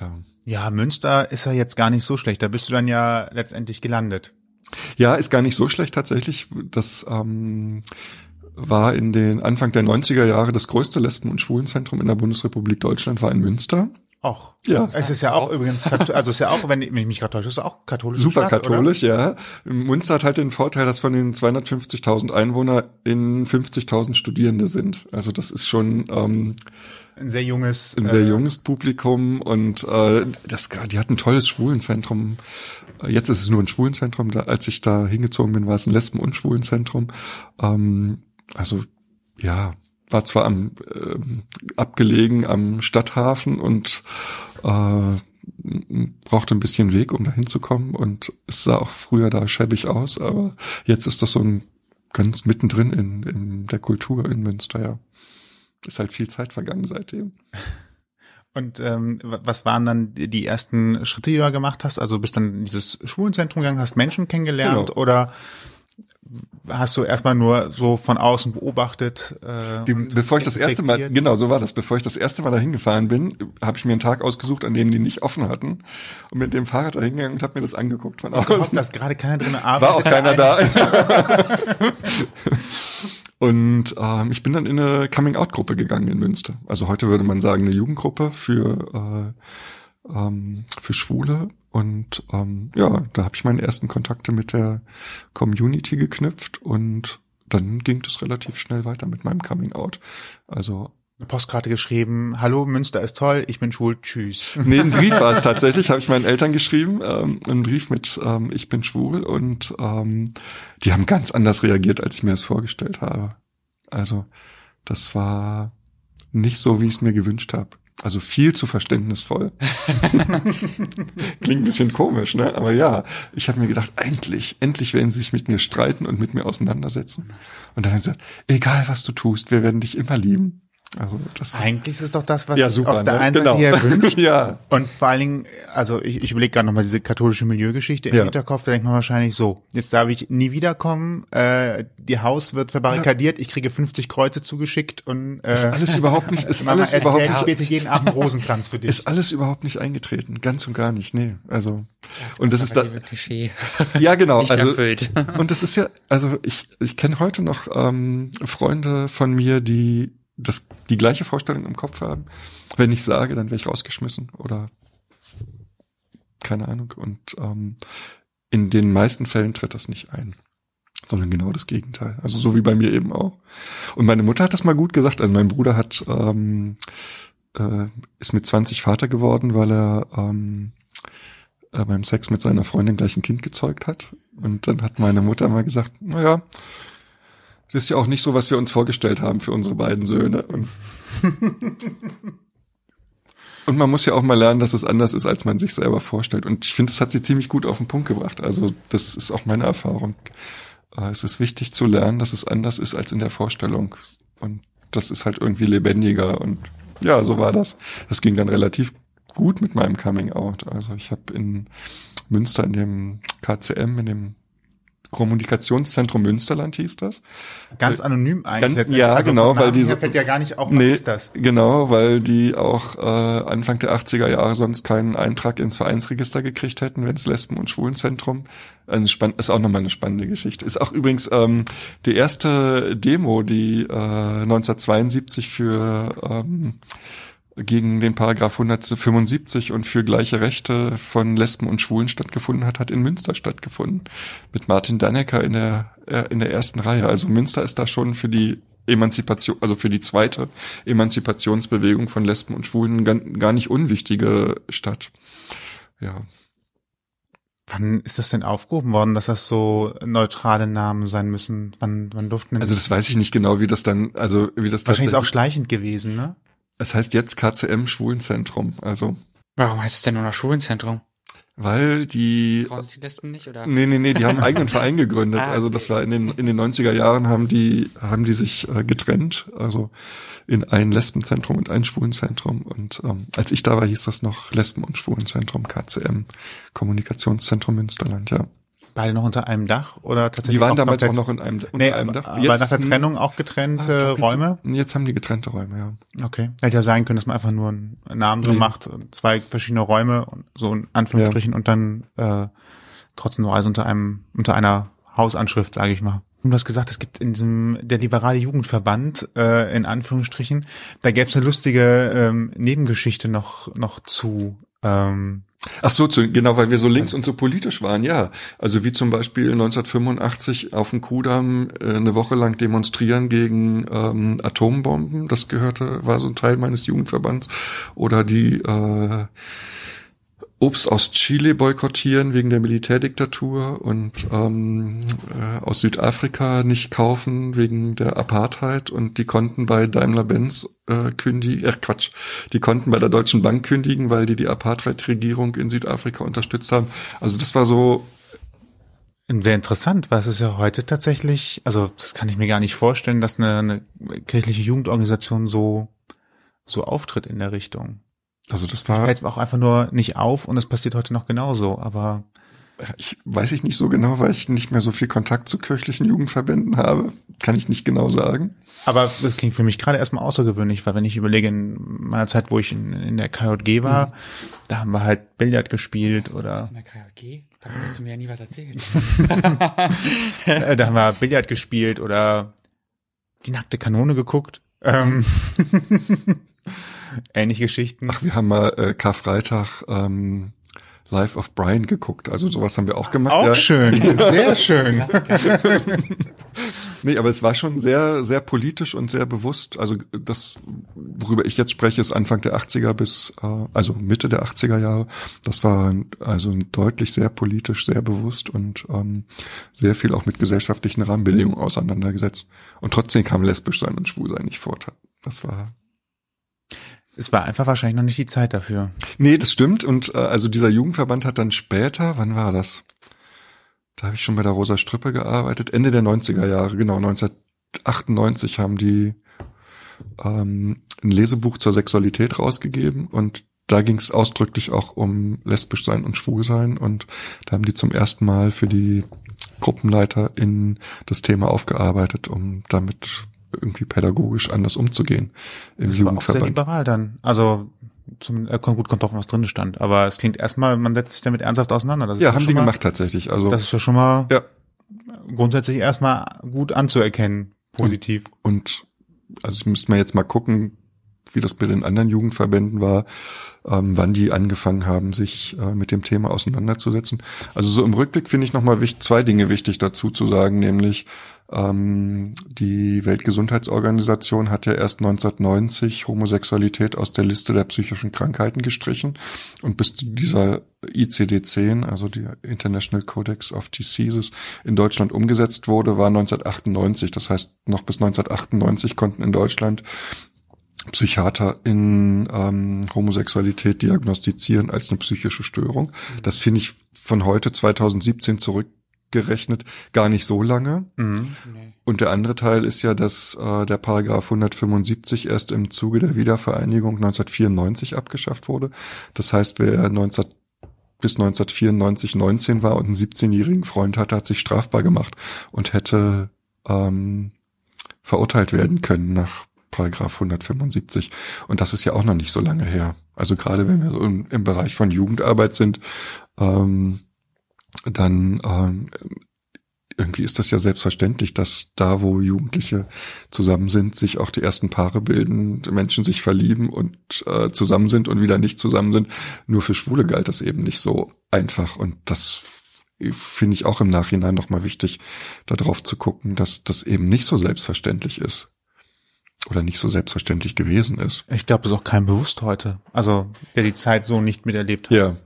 Speaker 2: ja.
Speaker 3: Ja, Münster ist ja jetzt gar nicht so schlecht. Da bist du dann ja letztendlich gelandet.
Speaker 2: Ja, ist gar nicht so schlecht tatsächlich. Das ähm, war in den Anfang der 90er Jahre das größte Lesben- und Schwulenzentrum in der Bundesrepublik Deutschland war in Münster.
Speaker 3: Auch.
Speaker 2: Ja.
Speaker 3: Es ist ja auch übrigens, also es ist ja auch, wenn ich mich gerade täusche, ist es auch katholisch.
Speaker 2: Super
Speaker 3: Stadt,
Speaker 2: katholisch, ja. Münster hat halt den Vorteil, dass von den 250.000 Einwohner in 50.000 Studierende sind. Also das ist schon ähm,
Speaker 3: Oder? Ein sehr junges.
Speaker 2: ein sehr
Speaker 3: äh,
Speaker 2: junges Publikum und äh, das, die hatten ein tolles Schwulenzentrum. Jetzt ist es nur ein Schwulenzentrum. Da, als ich da hingezogen bin, war es ein Lesben- und Schwulenzentrum. Ähm, also ja, war zwar am ähm, abgelegen am Stadthafen und äh, brauchte ein bisschen Weg, um da hinzukommen und es sah auch früher da schäbig aus, aber jetzt ist das so ein ganz mittendrin in, in der Kultur in Münster, ja. Ist halt viel Zeit vergangen seitdem.
Speaker 3: Und ähm, wa- was waren dann die die ersten Schritte, die du da gemacht hast? Also bist dann in dieses Schwulenzentrum gegangen, hast Menschen kennengelernt
Speaker 2: Genau.
Speaker 3: oder hast du erstmal nur so von außen beobachtet? Äh,
Speaker 2: Die, bevor ich das erste Mal, genau so war das, bevor ich das erste Mal dahin gefahren bin, habe ich mir einen Tag ausgesucht, an dem die nicht offen hatten und mit dem Fahrrad dahin gegangen und habe mir das angeguckt von
Speaker 3: gehofft,
Speaker 2: außen.
Speaker 3: dass gerade keiner drin arbeitet.
Speaker 2: War auch keiner da. und ähm, ich bin dann in eine Coming-out-Gruppe gegangen in Münster. Also heute würde man sagen eine Jugendgruppe für äh, ähm, für Schwule und ähm, ja, da habe ich meine ersten Kontakte mit der Community geknüpft und dann ging das relativ schnell weiter mit meinem Coming Out. Also
Speaker 3: Eine Postkarte geschrieben, hallo, Münster ist toll, ich bin schwul, tschüss.
Speaker 2: Nee, ein Brief war es tatsächlich, habe ich meinen Eltern geschrieben, ähm, einen Brief mit ähm, ich bin schwul und ähm, die haben ganz anders reagiert, als ich mir das vorgestellt habe. Also das war nicht so, wie ich es mir gewünscht habe. Also viel zu verständnisvoll. Klingt ein bisschen komisch, ne? Aber ja, ich habe mir gedacht, endlich, endlich werden sie sich mit mir streiten und mit mir auseinandersetzen. Und dann haben sie gesagt, egal was du tust, wir werden dich immer lieben. Also das
Speaker 3: Eigentlich ist es doch das, was
Speaker 2: ja
Speaker 3: ich
Speaker 2: super,
Speaker 3: auf der
Speaker 2: ne?
Speaker 3: einen Seite
Speaker 2: genau.
Speaker 3: hier wünscht.
Speaker 2: ja,
Speaker 3: Und vor allen Dingen, also ich, ich überlege gerade nochmal diese katholische Milieugeschichte im
Speaker 2: Ja.
Speaker 3: Hinterkopf, da denkt man wahrscheinlich so, jetzt darf ich nie wiederkommen, äh, die Haus wird verbarrikadiert, ich kriege 50 Kreuze zugeschickt und äh,
Speaker 2: ist alles überhaupt nicht, ist
Speaker 3: Mama
Speaker 2: alles überhaupt
Speaker 3: ich
Speaker 2: nicht,
Speaker 3: bete jeden Abend einen Rosenkranz für dich.
Speaker 2: ist alles überhaupt nicht eingetreten, ganz und gar nicht, nee, also und das ist da,
Speaker 4: Klischee.
Speaker 2: ja genau,
Speaker 4: Nicht
Speaker 2: also
Speaker 4: erfüllt.
Speaker 2: und das ist ja, also ich ich kenne heute noch ähm, Freunde von mir, die das die gleiche Vorstellung im Kopf haben. Wenn ich sage, dann wäre ich rausgeschmissen oder keine Ahnung und ähm, in den meisten Fällen tritt das nicht ein sondern genau das Gegenteil. Also so wie bei mir eben auch. Und meine Mutter hat das mal gut gesagt. Also mein Bruder hat ähm, äh, ist mit 20 Vater geworden, weil er ähm, äh, beim Sex mit seiner Freundin gleich ein Kind gezeugt hat. Und dann hat meine Mutter mal gesagt, naja, das ist ja auch nicht so, was wir uns vorgestellt haben für unsere beiden Söhne. Und, und man muss ja auch mal lernen, dass es anders ist, als man sich selber vorstellt. Und ich finde, das hat sie ziemlich gut auf den Punkt gebracht. Also das ist auch meine Erfahrung. Äh, Es ist wichtig zu lernen, dass es anders ist als in der Vorstellung. Und das ist halt irgendwie lebendiger. Und ja, so war das. Das ging dann relativ gut mit meinem Coming Out. Also ich habe in Münster in dem KCM, in dem Kommunikationszentrum Münsterland hieß das.
Speaker 3: Ganz anonym eigentlich.
Speaker 2: Ganz- ja, genau,
Speaker 3: vom
Speaker 2: weil die so-
Speaker 3: fällt ja gar nicht auf, was
Speaker 2: Nee,
Speaker 3: ist das?
Speaker 2: genau, weil die auch äh, Anfang der 80er Jahre sonst keinen Eintrag ins Vereinsregister gekriegt hätten, wenn es Lesben- und Schwulenzentrum. Also spann ist auch nochmal eine spannende Geschichte. Ist auch übrigens ähm, die erste Demo, die äh, 1972 für ähm, gegen den Paragraph 175 und für gleiche Rechte von Lesben und Schwulen stattgefunden hat, hat in Münster stattgefunden. Mit Martin Dannecker in der, äh, in der ersten Reihe. Also Münster ist da schon für die Emanzipation, also für die zweite Emanzipationsbewegung von Lesben und Schwulen gar nicht unwichtige Stadt. Ja.
Speaker 3: Wann ist das denn aufgehoben worden, dass das so neutrale Namen sein müssen? Wann, wann durften
Speaker 2: Also das weiß ich nicht genau, wie das dann, also wie das
Speaker 3: Wahrscheinlich ist auch schleichend gewesen, ne?
Speaker 2: Es heißt jetzt KCM Schwulenzentrum, also.
Speaker 4: Warum heißt es denn nur noch Schwulenzentrum?
Speaker 2: Weil die.
Speaker 4: Brauchen die Lesben nicht, oder?
Speaker 2: Nee, nee, nee, die haben einen eigenen Verein gegründet. ah, okay. Also das war in den, in den 90er Jahren haben die, haben die sich äh, getrennt. Also in ein Lesbenzentrum und ein Schwulenzentrum. Und ähm, als ich da war, hieß das noch Lesben- und Schwulenzentrum, KCM, Kommunikationszentrum Münsterland, ja.
Speaker 3: Beide noch unter einem Dach oder tatsächlich?
Speaker 2: Die waren damals auch noch in einem,
Speaker 3: unter nee, einem Dach. Aber jetzt, nach der Trennung auch getrennte ah, Räume?
Speaker 2: Jetzt, jetzt, haben die getrennte Räume, ja.
Speaker 3: Okay. Hätte ja sein können, dass man einfach nur einen Namen so nee. macht, zwei verschiedene Räume, so in Anführungsstrichen, ja. und dann äh, trotzdem nur alles unter einem, unter einer Hausanschrift, sage ich mal. Du hast gesagt, es gibt in diesem der liberale Jugendverband äh, in Anführungsstrichen, da gäbe es eine lustige ähm, Nebengeschichte noch noch zu. Ähm,
Speaker 2: Ach so, zu, genau, weil wir so links und so politisch waren, ja. Also wie zum Beispiel 1985 auf dem Kudamm äh, eine Woche lang demonstrieren gegen ähm, Atombomben, das gehörte, war so ein Teil meines Jugendverbands. Oder die äh, Obst aus Chile boykottieren wegen der Militärdiktatur und ähm, äh, aus Südafrika nicht kaufen wegen der Apartheid und die konnten bei Daimler-Benz äh, kündigen, äh, Quatsch, die konnten bei der Deutschen Bank kündigen, weil die die Apartheid-Regierung in Südafrika unterstützt haben. Also das war so
Speaker 3: Wäre interessant, weil es ist ja heute tatsächlich, also das kann ich mir gar nicht vorstellen, dass eine, eine kirchliche Jugendorganisation so so auftritt in der Richtung.
Speaker 2: Also das war.
Speaker 3: Jetzt auch einfach nur nicht auf und es passiert heute noch genauso, aber.
Speaker 2: Ich weiß ich nicht so genau, weil ich nicht mehr so viel Kontakt zu kirchlichen Jugendverbänden habe. Kann ich nicht genau sagen.
Speaker 3: Aber das klingt für mich gerade erstmal außergewöhnlich, weil wenn ich überlege, in meiner Zeit, wo ich in, in der KJG war, mhm. da haben wir halt Billard gespielt oder. In der KJG? Da hast du mir ja nie was erzählt. Äh, da haben wir Billard gespielt oder die nackte Kanone geguckt. Ähm ähnliche Geschichten.
Speaker 2: Ach, wir haben mal äh, Karfreitag ähm, Life of Brian geguckt. Also sowas haben wir auch gemacht.
Speaker 3: Auch ja. schön, sehr schön.
Speaker 2: nee, aber es war schon sehr, sehr politisch und sehr bewusst. Also das, worüber ich jetzt spreche, ist Anfang der 80er bis, äh, also Mitte der 80er Jahre. Das war also deutlich sehr politisch, sehr bewusst und ähm, sehr viel auch mit gesellschaftlichen Rahmenbedingungen auseinandergesetzt. Und trotzdem kam lesbisch sein und schwul sein nicht vor. Das war
Speaker 3: es war einfach wahrscheinlich noch nicht die Zeit dafür.
Speaker 2: Nee, das stimmt. Und äh, also dieser Jugendverband hat dann später, wann war das? Da habe ich schon bei der Rosa Strippe gearbeitet, Ende der 90er Jahre, genau, 1998 haben die ähm, ein Lesebuch zur Sexualität rausgegeben und da ging es ausdrücklich auch um lesbisch sein und schwul sein und da haben die zum ersten Mal für die Gruppenleiter in das Thema aufgearbeitet, um damit irgendwie pädagogisch anders umzugehen
Speaker 3: im das Jugendverband. War auch sehr liberal dann. Also zum, äh, gut, kommt drauf, was drin stand. Aber es klingt erstmal, man setzt sich damit ernsthaft auseinander.
Speaker 2: Das ja, haben die mal, gemacht tatsächlich. Also
Speaker 3: das ist ja schon mal ja. grundsätzlich erstmal gut anzuerkennen, positiv.
Speaker 2: Und, und also ich müsste mal jetzt mal gucken, wie das bei den anderen Jugendverbänden war, ähm, wann die angefangen haben, sich äh, mit dem Thema auseinanderzusetzen. Also so im Rückblick finde ich nochmal zwei Dinge wichtig dazu zu sagen, nämlich ähm, die Weltgesundheitsorganisation hat ja erst 1990 Homosexualität aus der Liste der psychischen Krankheiten gestrichen und bis dieser ICD-10, also die International Codex of Diseases, in Deutschland umgesetzt wurde, war 1998. Das heißt, noch bis 1998 konnten in Deutschland Psychiater in ähm, Homosexualität diagnostizieren als eine psychische Störung. Das finde ich von heute 2017 zurückgerechnet gar nicht so lange. Mhm. Und der andere Teil ist ja, dass äh, der Paragraph 175 erst im Zuge der Wiedervereinigung 1994 abgeschafft wurde. Das heißt, wer 19 bis 1994 19 war und einen 17-jährigen Freund hatte, hat sich strafbar gemacht und hätte ähm, verurteilt werden können nach Paragraph 175. Und das ist ja auch noch nicht so lange her. Also gerade wenn wir so im, im Bereich von Jugendarbeit sind, ähm, dann ähm, irgendwie ist das ja selbstverständlich, dass da, wo Jugendliche zusammen sind, sich auch die ersten Paare bilden, Menschen sich verlieben und äh, zusammen sind und wieder nicht zusammen sind. Nur für Schwule galt das eben nicht so einfach. Und das finde ich auch im Nachhinein nochmal wichtig, darauf zu gucken, dass das eben nicht so selbstverständlich ist. Oder nicht so selbstverständlich gewesen ist.
Speaker 3: Ich glaube, das ist auch kein bewusst heute. Also, der die Zeit so nicht miterlebt hat.
Speaker 2: Ja,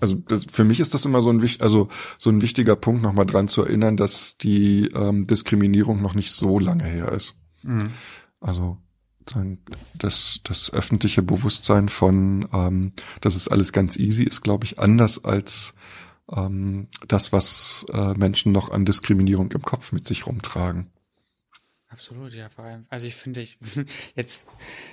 Speaker 2: also das, für mich ist das immer so ein, also so ein wichtiger Punkt, nochmal dran zu erinnern, dass die ähm, Diskriminierung noch nicht so lange her ist. Mhm. Also das, das öffentliche Bewusstsein von, ähm, dass es alles ganz easy ist, glaube ich, anders als ähm, das, was äh, Menschen noch an Diskriminierung im Kopf mit sich rumtragen.
Speaker 4: Absolut, ja, vor allem. Also ich finde, ich, jetzt,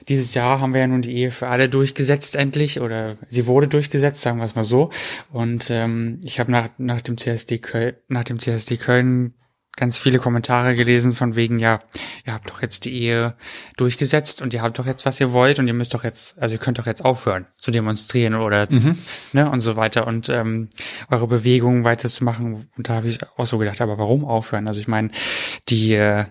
Speaker 4: dieses Jahr haben wir ja nun die Ehe für alle durchgesetzt endlich, oder sie wurde durchgesetzt, sagen wir es mal so. Und ähm, ich habe nach, nach dem CSD Köln, nach dem CSD Köln ganz viele Kommentare gelesen von wegen, ja, ihr habt doch jetzt die Ehe durchgesetzt und ihr habt doch jetzt, was ihr wollt und ihr müsst doch jetzt, also ihr könnt doch jetzt aufhören zu demonstrieren oder mhm. ne und so weiter und ähm, eure Bewegungen weiterzumachen. Und da habe ich auch so gedacht, aber warum aufhören? Also ich meine, die äh,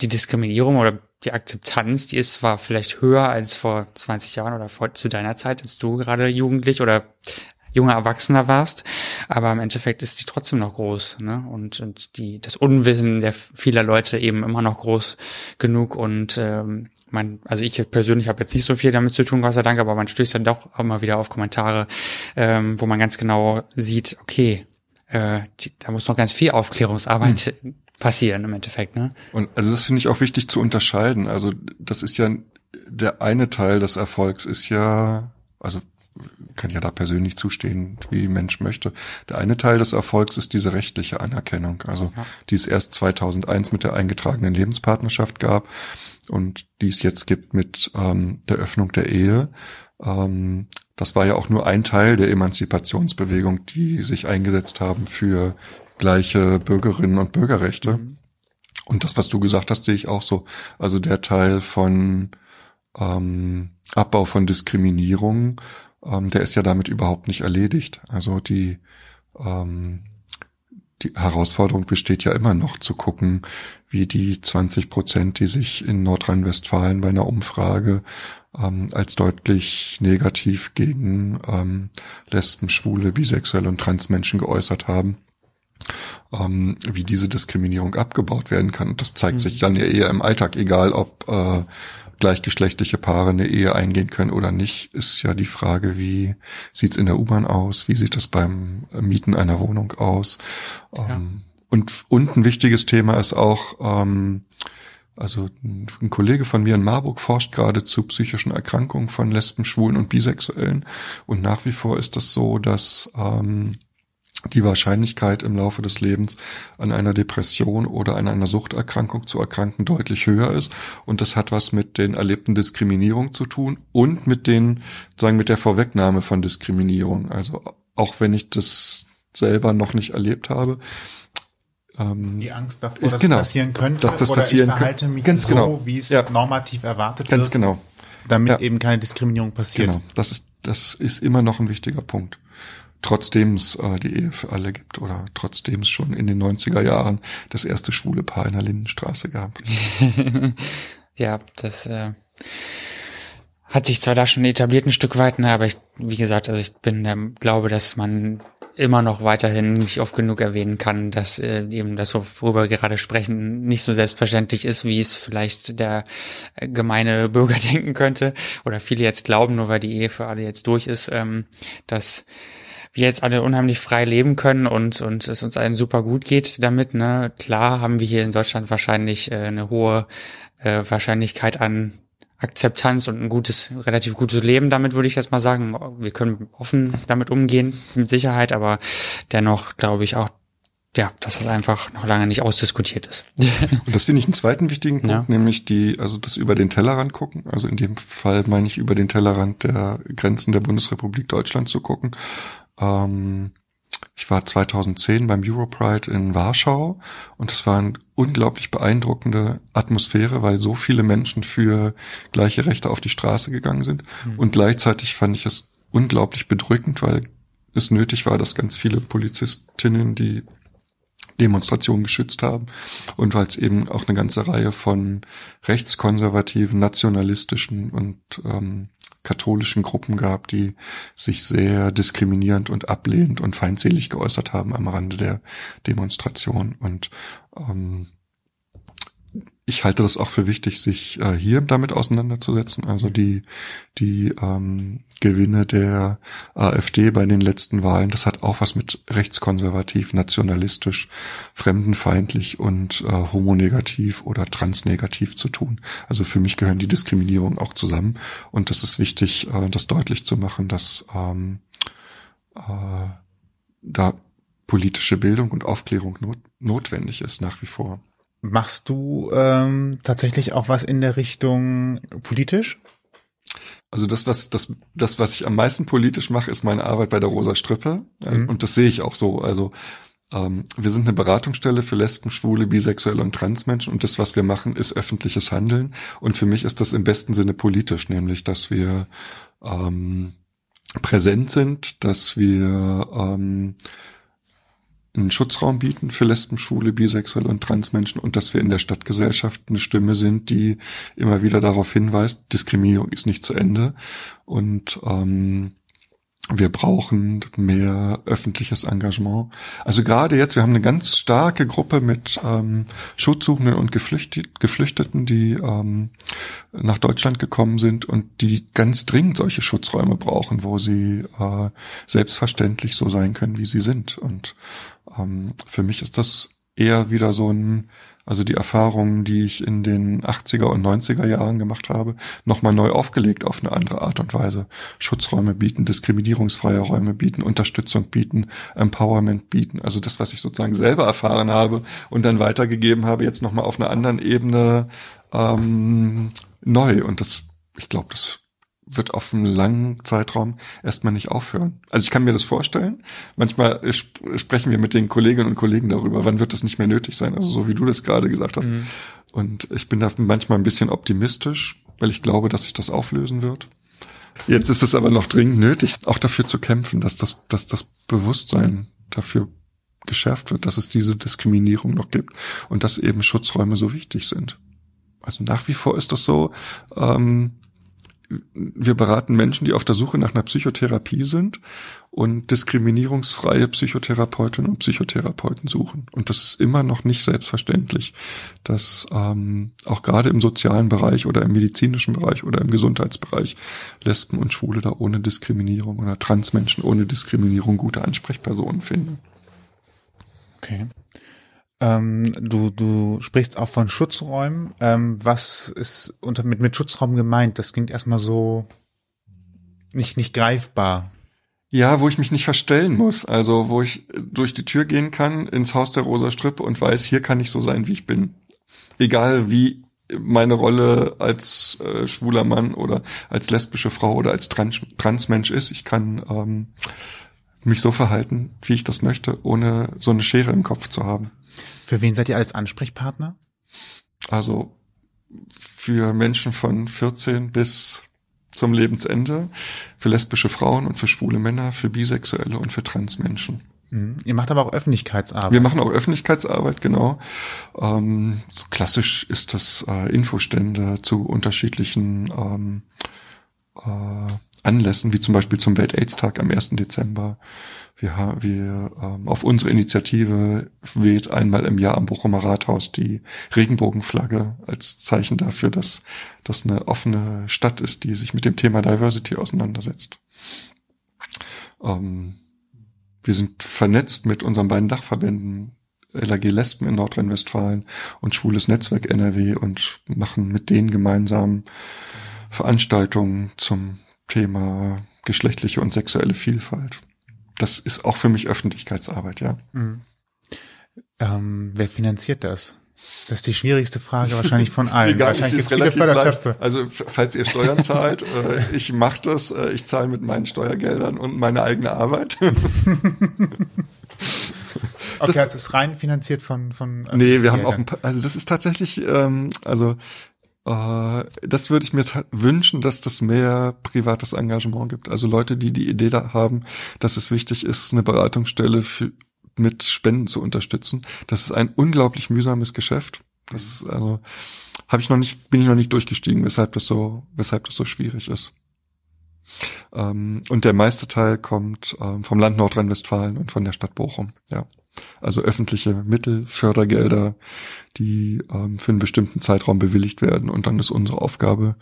Speaker 4: die Diskriminierung oder die Akzeptanz, die ist zwar vielleicht höher als vor 20 Jahren oder vor, zu deiner Zeit, als du gerade jugendlich oder junger Erwachsener warst, aber im Endeffekt ist die trotzdem noch groß, ne? Und, und die das Unwissen der vieler Leute eben immer noch groß genug und ähm, man, also ich persönlich habe jetzt nicht so viel damit zu tun, Gott sei Dank, aber man stößt dann doch immer wieder auf Kommentare, ähm, wo man ganz genau sieht, okay, äh, die, da muss noch ganz viel Aufklärungsarbeit hm passieren im Endeffekt. Ne?
Speaker 2: Und also das finde ich auch wichtig zu unterscheiden. Also das ist ja der eine Teil des Erfolgs ist ja, also kann ja da persönlich zustehen, wie Mensch möchte. Der eine Teil des Erfolgs ist diese rechtliche Anerkennung, also ja. die es erst 2001 mit der eingetragenen Lebenspartnerschaft gab und die es jetzt gibt mit ähm, der Öffnung der Ehe. Ähm, das war ja auch nur ein Teil der Emanzipationsbewegung, die sich eingesetzt haben für gleiche Bürgerinnen und Bürgerrechte. Mhm. Und das, was du gesagt hast, sehe ich auch so. Also der Teil von ähm, Abbau von Diskriminierung, ähm, der ist ja damit überhaupt nicht erledigt. Also die ähm, die Herausforderung besteht ja immer noch zu gucken, wie die 20 Prozent, die sich in Nordrhein-Westfalen bei einer Umfrage ähm, als deutlich negativ gegen ähm, Lesben, Schwule, Bisexuelle und Transmenschen geäußert haben, ähm, wie diese Diskriminierung abgebaut werden kann. Und das zeigt mhm. sich dann ja eher im Alltag, egal ob äh, gleichgeschlechtliche Paare eine Ehe eingehen können oder nicht, ist ja die Frage, wie sieht's in der U-Bahn aus, wie sieht das beim Mieten einer Wohnung aus. Ja. Ähm, und, und ein wichtiges Thema ist auch, ähm, also ein Kollege von mir in Marburg forscht gerade zu psychischen Erkrankungen von Lesben, Schwulen und Bisexuellen. Und nach wie vor ist das so, dass ähm, die Wahrscheinlichkeit im Laufe des Lebens an einer Depression oder an einer Suchterkrankung zu erkranken deutlich höher ist. Und das hat was mit den erlebten Diskriminierungen zu tun und mit den, sagen, mit der Vorwegnahme von Diskriminierung. Also auch wenn ich das selber noch nicht erlebt habe,
Speaker 3: ähm, die Angst davor, dass
Speaker 2: genau,
Speaker 3: das passieren könnte,
Speaker 2: dass das passieren
Speaker 3: ich verhalte mich
Speaker 2: ganz
Speaker 3: so,
Speaker 2: genau.
Speaker 3: wie es
Speaker 2: ja.
Speaker 3: normativ erwartet
Speaker 2: ganz
Speaker 3: wird.
Speaker 2: genau.
Speaker 3: Damit ja. eben keine Diskriminierung passiert. Genau,
Speaker 2: das ist, das ist immer noch ein wichtiger Punkt trotzdem es äh, die Ehe für alle gibt oder trotzdem es schon in den 90er Jahren das erste schwule Paar in der Lindenstraße gab.
Speaker 4: ja, das äh, hat sich zwar da schon etabliert ein Stück weit, ne, aber ich, wie gesagt, also ich bin der glaube, dass man immer noch weiterhin nicht oft genug erwähnen kann, dass äh, eben das, worüber wir gerade sprechen, nicht so selbstverständlich ist, wie es vielleicht der äh, gemeine Bürger denken könnte oder viele jetzt glauben, nur weil die Ehe für alle jetzt durch ist, ähm, dass wir jetzt alle unheimlich frei leben können und, und es uns allen super gut geht damit. Ne? Klar haben wir hier in Deutschland wahrscheinlich äh, eine hohe äh, Wahrscheinlichkeit an Akzeptanz und ein gutes, relativ gutes Leben damit, würde ich jetzt mal sagen. Wir können offen damit umgehen, mit Sicherheit, aber dennoch glaube ich auch, ja, dass das einfach noch lange nicht ausdiskutiert ist.
Speaker 2: Und das finde ich einen zweiten wichtigen Punkt, ja. nämlich die, also das über den Tellerrand gucken. Also in dem Fall meine ich über den Tellerrand der Grenzen der Bundesrepublik Deutschland zu gucken. Ähm, ich war 2010 beim Europride in Warschau und das war eine unglaublich beeindruckende Atmosphäre, weil so viele Menschen für gleiche Rechte auf die Straße gegangen sind. Mhm. Und gleichzeitig fand ich es unglaublich bedrückend, weil es nötig war, dass ganz viele Polizistinnen, die Demonstrationen geschützt haben und weil es eben auch eine ganze Reihe von rechtskonservativen, nationalistischen und ähm, katholischen Gruppen gab, die sich sehr diskriminierend und ablehnend und feindselig geäußert haben am Rande der Demonstration. Und ähm, ich halte das auch für wichtig, sich äh, hier damit auseinanderzusetzen. Also die, die ähm, Gewinne der AfD bei den letzten Wahlen, das hat auch was mit rechtskonservativ, nationalistisch, fremdenfeindlich und äh, homonegativ oder transnegativ zu tun. Also für mich gehören die Diskriminierungen auch zusammen. Und das ist wichtig, äh, das deutlich zu machen, dass ähm, äh, da politische Bildung und Aufklärung not notwendig ist nach wie vor.
Speaker 3: Machst du ähm, tatsächlich auch was in der Richtung politisch?
Speaker 2: Also das, was das, das, was ich am meisten politisch mache, ist meine Arbeit bei der Rosa Strippe. Mhm. Und das sehe ich auch so. Also ähm, wir sind eine Beratungsstelle für Lesben, Schwule, Bisexuelle und Transmenschen und das, was wir machen, ist öffentliches Handeln. Und für mich ist das im besten Sinne politisch, nämlich, dass wir ähm, präsent sind, dass wir ähm, einen Schutzraum bieten für Lesben, Schwule, Bisexuelle und Transmenschen und dass wir in der Stadtgesellschaft eine Stimme sind, die immer wieder darauf hinweist, Diskriminierung ist nicht zu Ende und ähm, wir brauchen mehr öffentliches Engagement. Also gerade jetzt, wir haben eine ganz starke Gruppe mit ähm, Schutzsuchenden und Geflüchtet, Geflüchteten, die ähm, nach Deutschland gekommen sind und die ganz dringend solche Schutzräume brauchen, wo sie äh, selbstverständlich so sein können, wie sie sind. Und ähm, für mich ist das eher wieder so ein also die Erfahrungen, die ich in den 80er und 90er Jahren gemacht habe, nochmal neu aufgelegt auf eine andere Art und Weise. Schutzräume bieten, diskriminierungsfreie Räume bieten, Unterstützung bieten, Empowerment bieten. Also das, was ich sozusagen selber erfahren habe und dann weitergegeben habe, jetzt nochmal auf einer anderen Ebene ähm, neu. Und das, ich glaube, das wird auf einen langen Zeitraum erstmal nicht aufhören. Also ich kann mir das vorstellen. Manchmal sprechen wir mit den Kolleginnen und Kollegen darüber, wann wird das nicht mehr nötig sein, also so wie du das gerade gesagt hast. Mhm. Und ich bin da manchmal ein bisschen optimistisch, weil ich glaube, dass sich das auflösen wird. Jetzt ist es aber noch dringend nötig, auch dafür zu kämpfen, dass das, dass das Bewusstsein dafür geschärft wird, dass es diese Diskriminierung noch gibt und dass eben Schutzräume so wichtig sind. Also nach wie vor ist das so, ähm, wir beraten Menschen, die auf der Suche nach einer Psychotherapie sind und diskriminierungsfreie Psychotherapeutinnen und Psychotherapeuten suchen. Und das ist immer noch nicht selbstverständlich, dass ähm, auch gerade im sozialen Bereich oder im medizinischen Bereich oder im Gesundheitsbereich Lesben und Schwule da ohne Diskriminierung oder Transmenschen ohne Diskriminierung gute Ansprechpersonen finden.
Speaker 3: Okay. Ähm, du, du sprichst auch von Schutzräumen. Ähm, was ist unter, mit, mit Schutzraum gemeint? Das klingt erstmal so nicht, nicht greifbar.
Speaker 2: Ja, wo ich mich nicht verstellen muss. Also, wo ich durch die Tür gehen kann ins Haus der Rosa Strippe und weiß, hier kann ich so sein, wie ich bin. Egal wie meine Rolle als äh, schwuler Mann oder als lesbische Frau oder als Trans Transmensch ist. Ich kann ähm, mich so verhalten, wie ich das möchte, ohne so eine Schere im Kopf zu haben.
Speaker 3: Für wen seid ihr als Ansprechpartner?
Speaker 2: Also für Menschen von 14 bis zum Lebensende, für lesbische Frauen und für schwule Männer, für Bisexuelle und für Transmenschen.
Speaker 3: Mhm. Ihr macht aber auch Öffentlichkeitsarbeit.
Speaker 2: Wir machen auch Öffentlichkeitsarbeit, genau. Ähm, so klassisch ist das äh, Infostände zu unterschiedlichen ähm, äh, Anlässen, wie zum Beispiel zum Welt-Aids-Tag am 1. Dezember. Wir, wir ähm, auf unsere Initiative weht einmal im Jahr am Bochumer Rathaus die Regenbogenflagge als Zeichen dafür, dass das eine offene Stadt ist, die sich mit dem Thema Diversity auseinandersetzt. Ähm, wir sind vernetzt mit unseren beiden Dachverbänden LAG Lesben in Nordrhein-Westfalen und Schwules Netzwerk NRW und machen mit denen gemeinsam Veranstaltungen zum Thema geschlechtliche und sexuelle Vielfalt. Das ist auch für mich Öffentlichkeitsarbeit, ja. Mhm.
Speaker 3: Ähm, wer finanziert das? Das ist die schwierigste Frage wahrscheinlich von allen.
Speaker 2: Egal,
Speaker 3: wahrscheinlich
Speaker 2: gibt es viele Fördertöpfe. Also falls ihr Steuern zahlt, äh, ich mache das, äh, ich zahle mit meinen Steuergeldern und meine eigene Arbeit.
Speaker 3: Okay, das, also ist rein finanziert von von.
Speaker 2: Nee, wir haben auch ein paar, also das ist tatsächlich, ähm, also das würde ich mir wünschen, dass das mehr privates Engagement gibt. Also Leute, die die Idee da haben, dass es wichtig ist, eine Beratungsstelle für mit Spenden zu unterstützen. Das ist ein unglaublich mühsames Geschäft. Das also habe ich noch nicht, bin ich noch nicht durchgestiegen, weshalb das so, weshalb das so schwierig ist. Ähm, und der meiste Teil kommt ähm, vom Land Nordrhein-Westfalen und von der Stadt Bochum. Ja, also öffentliche Mittel, Fördergelder, die ähm, für einen bestimmten Zeitraum bewilligt werden. Und dann ist unsere Aufgabe,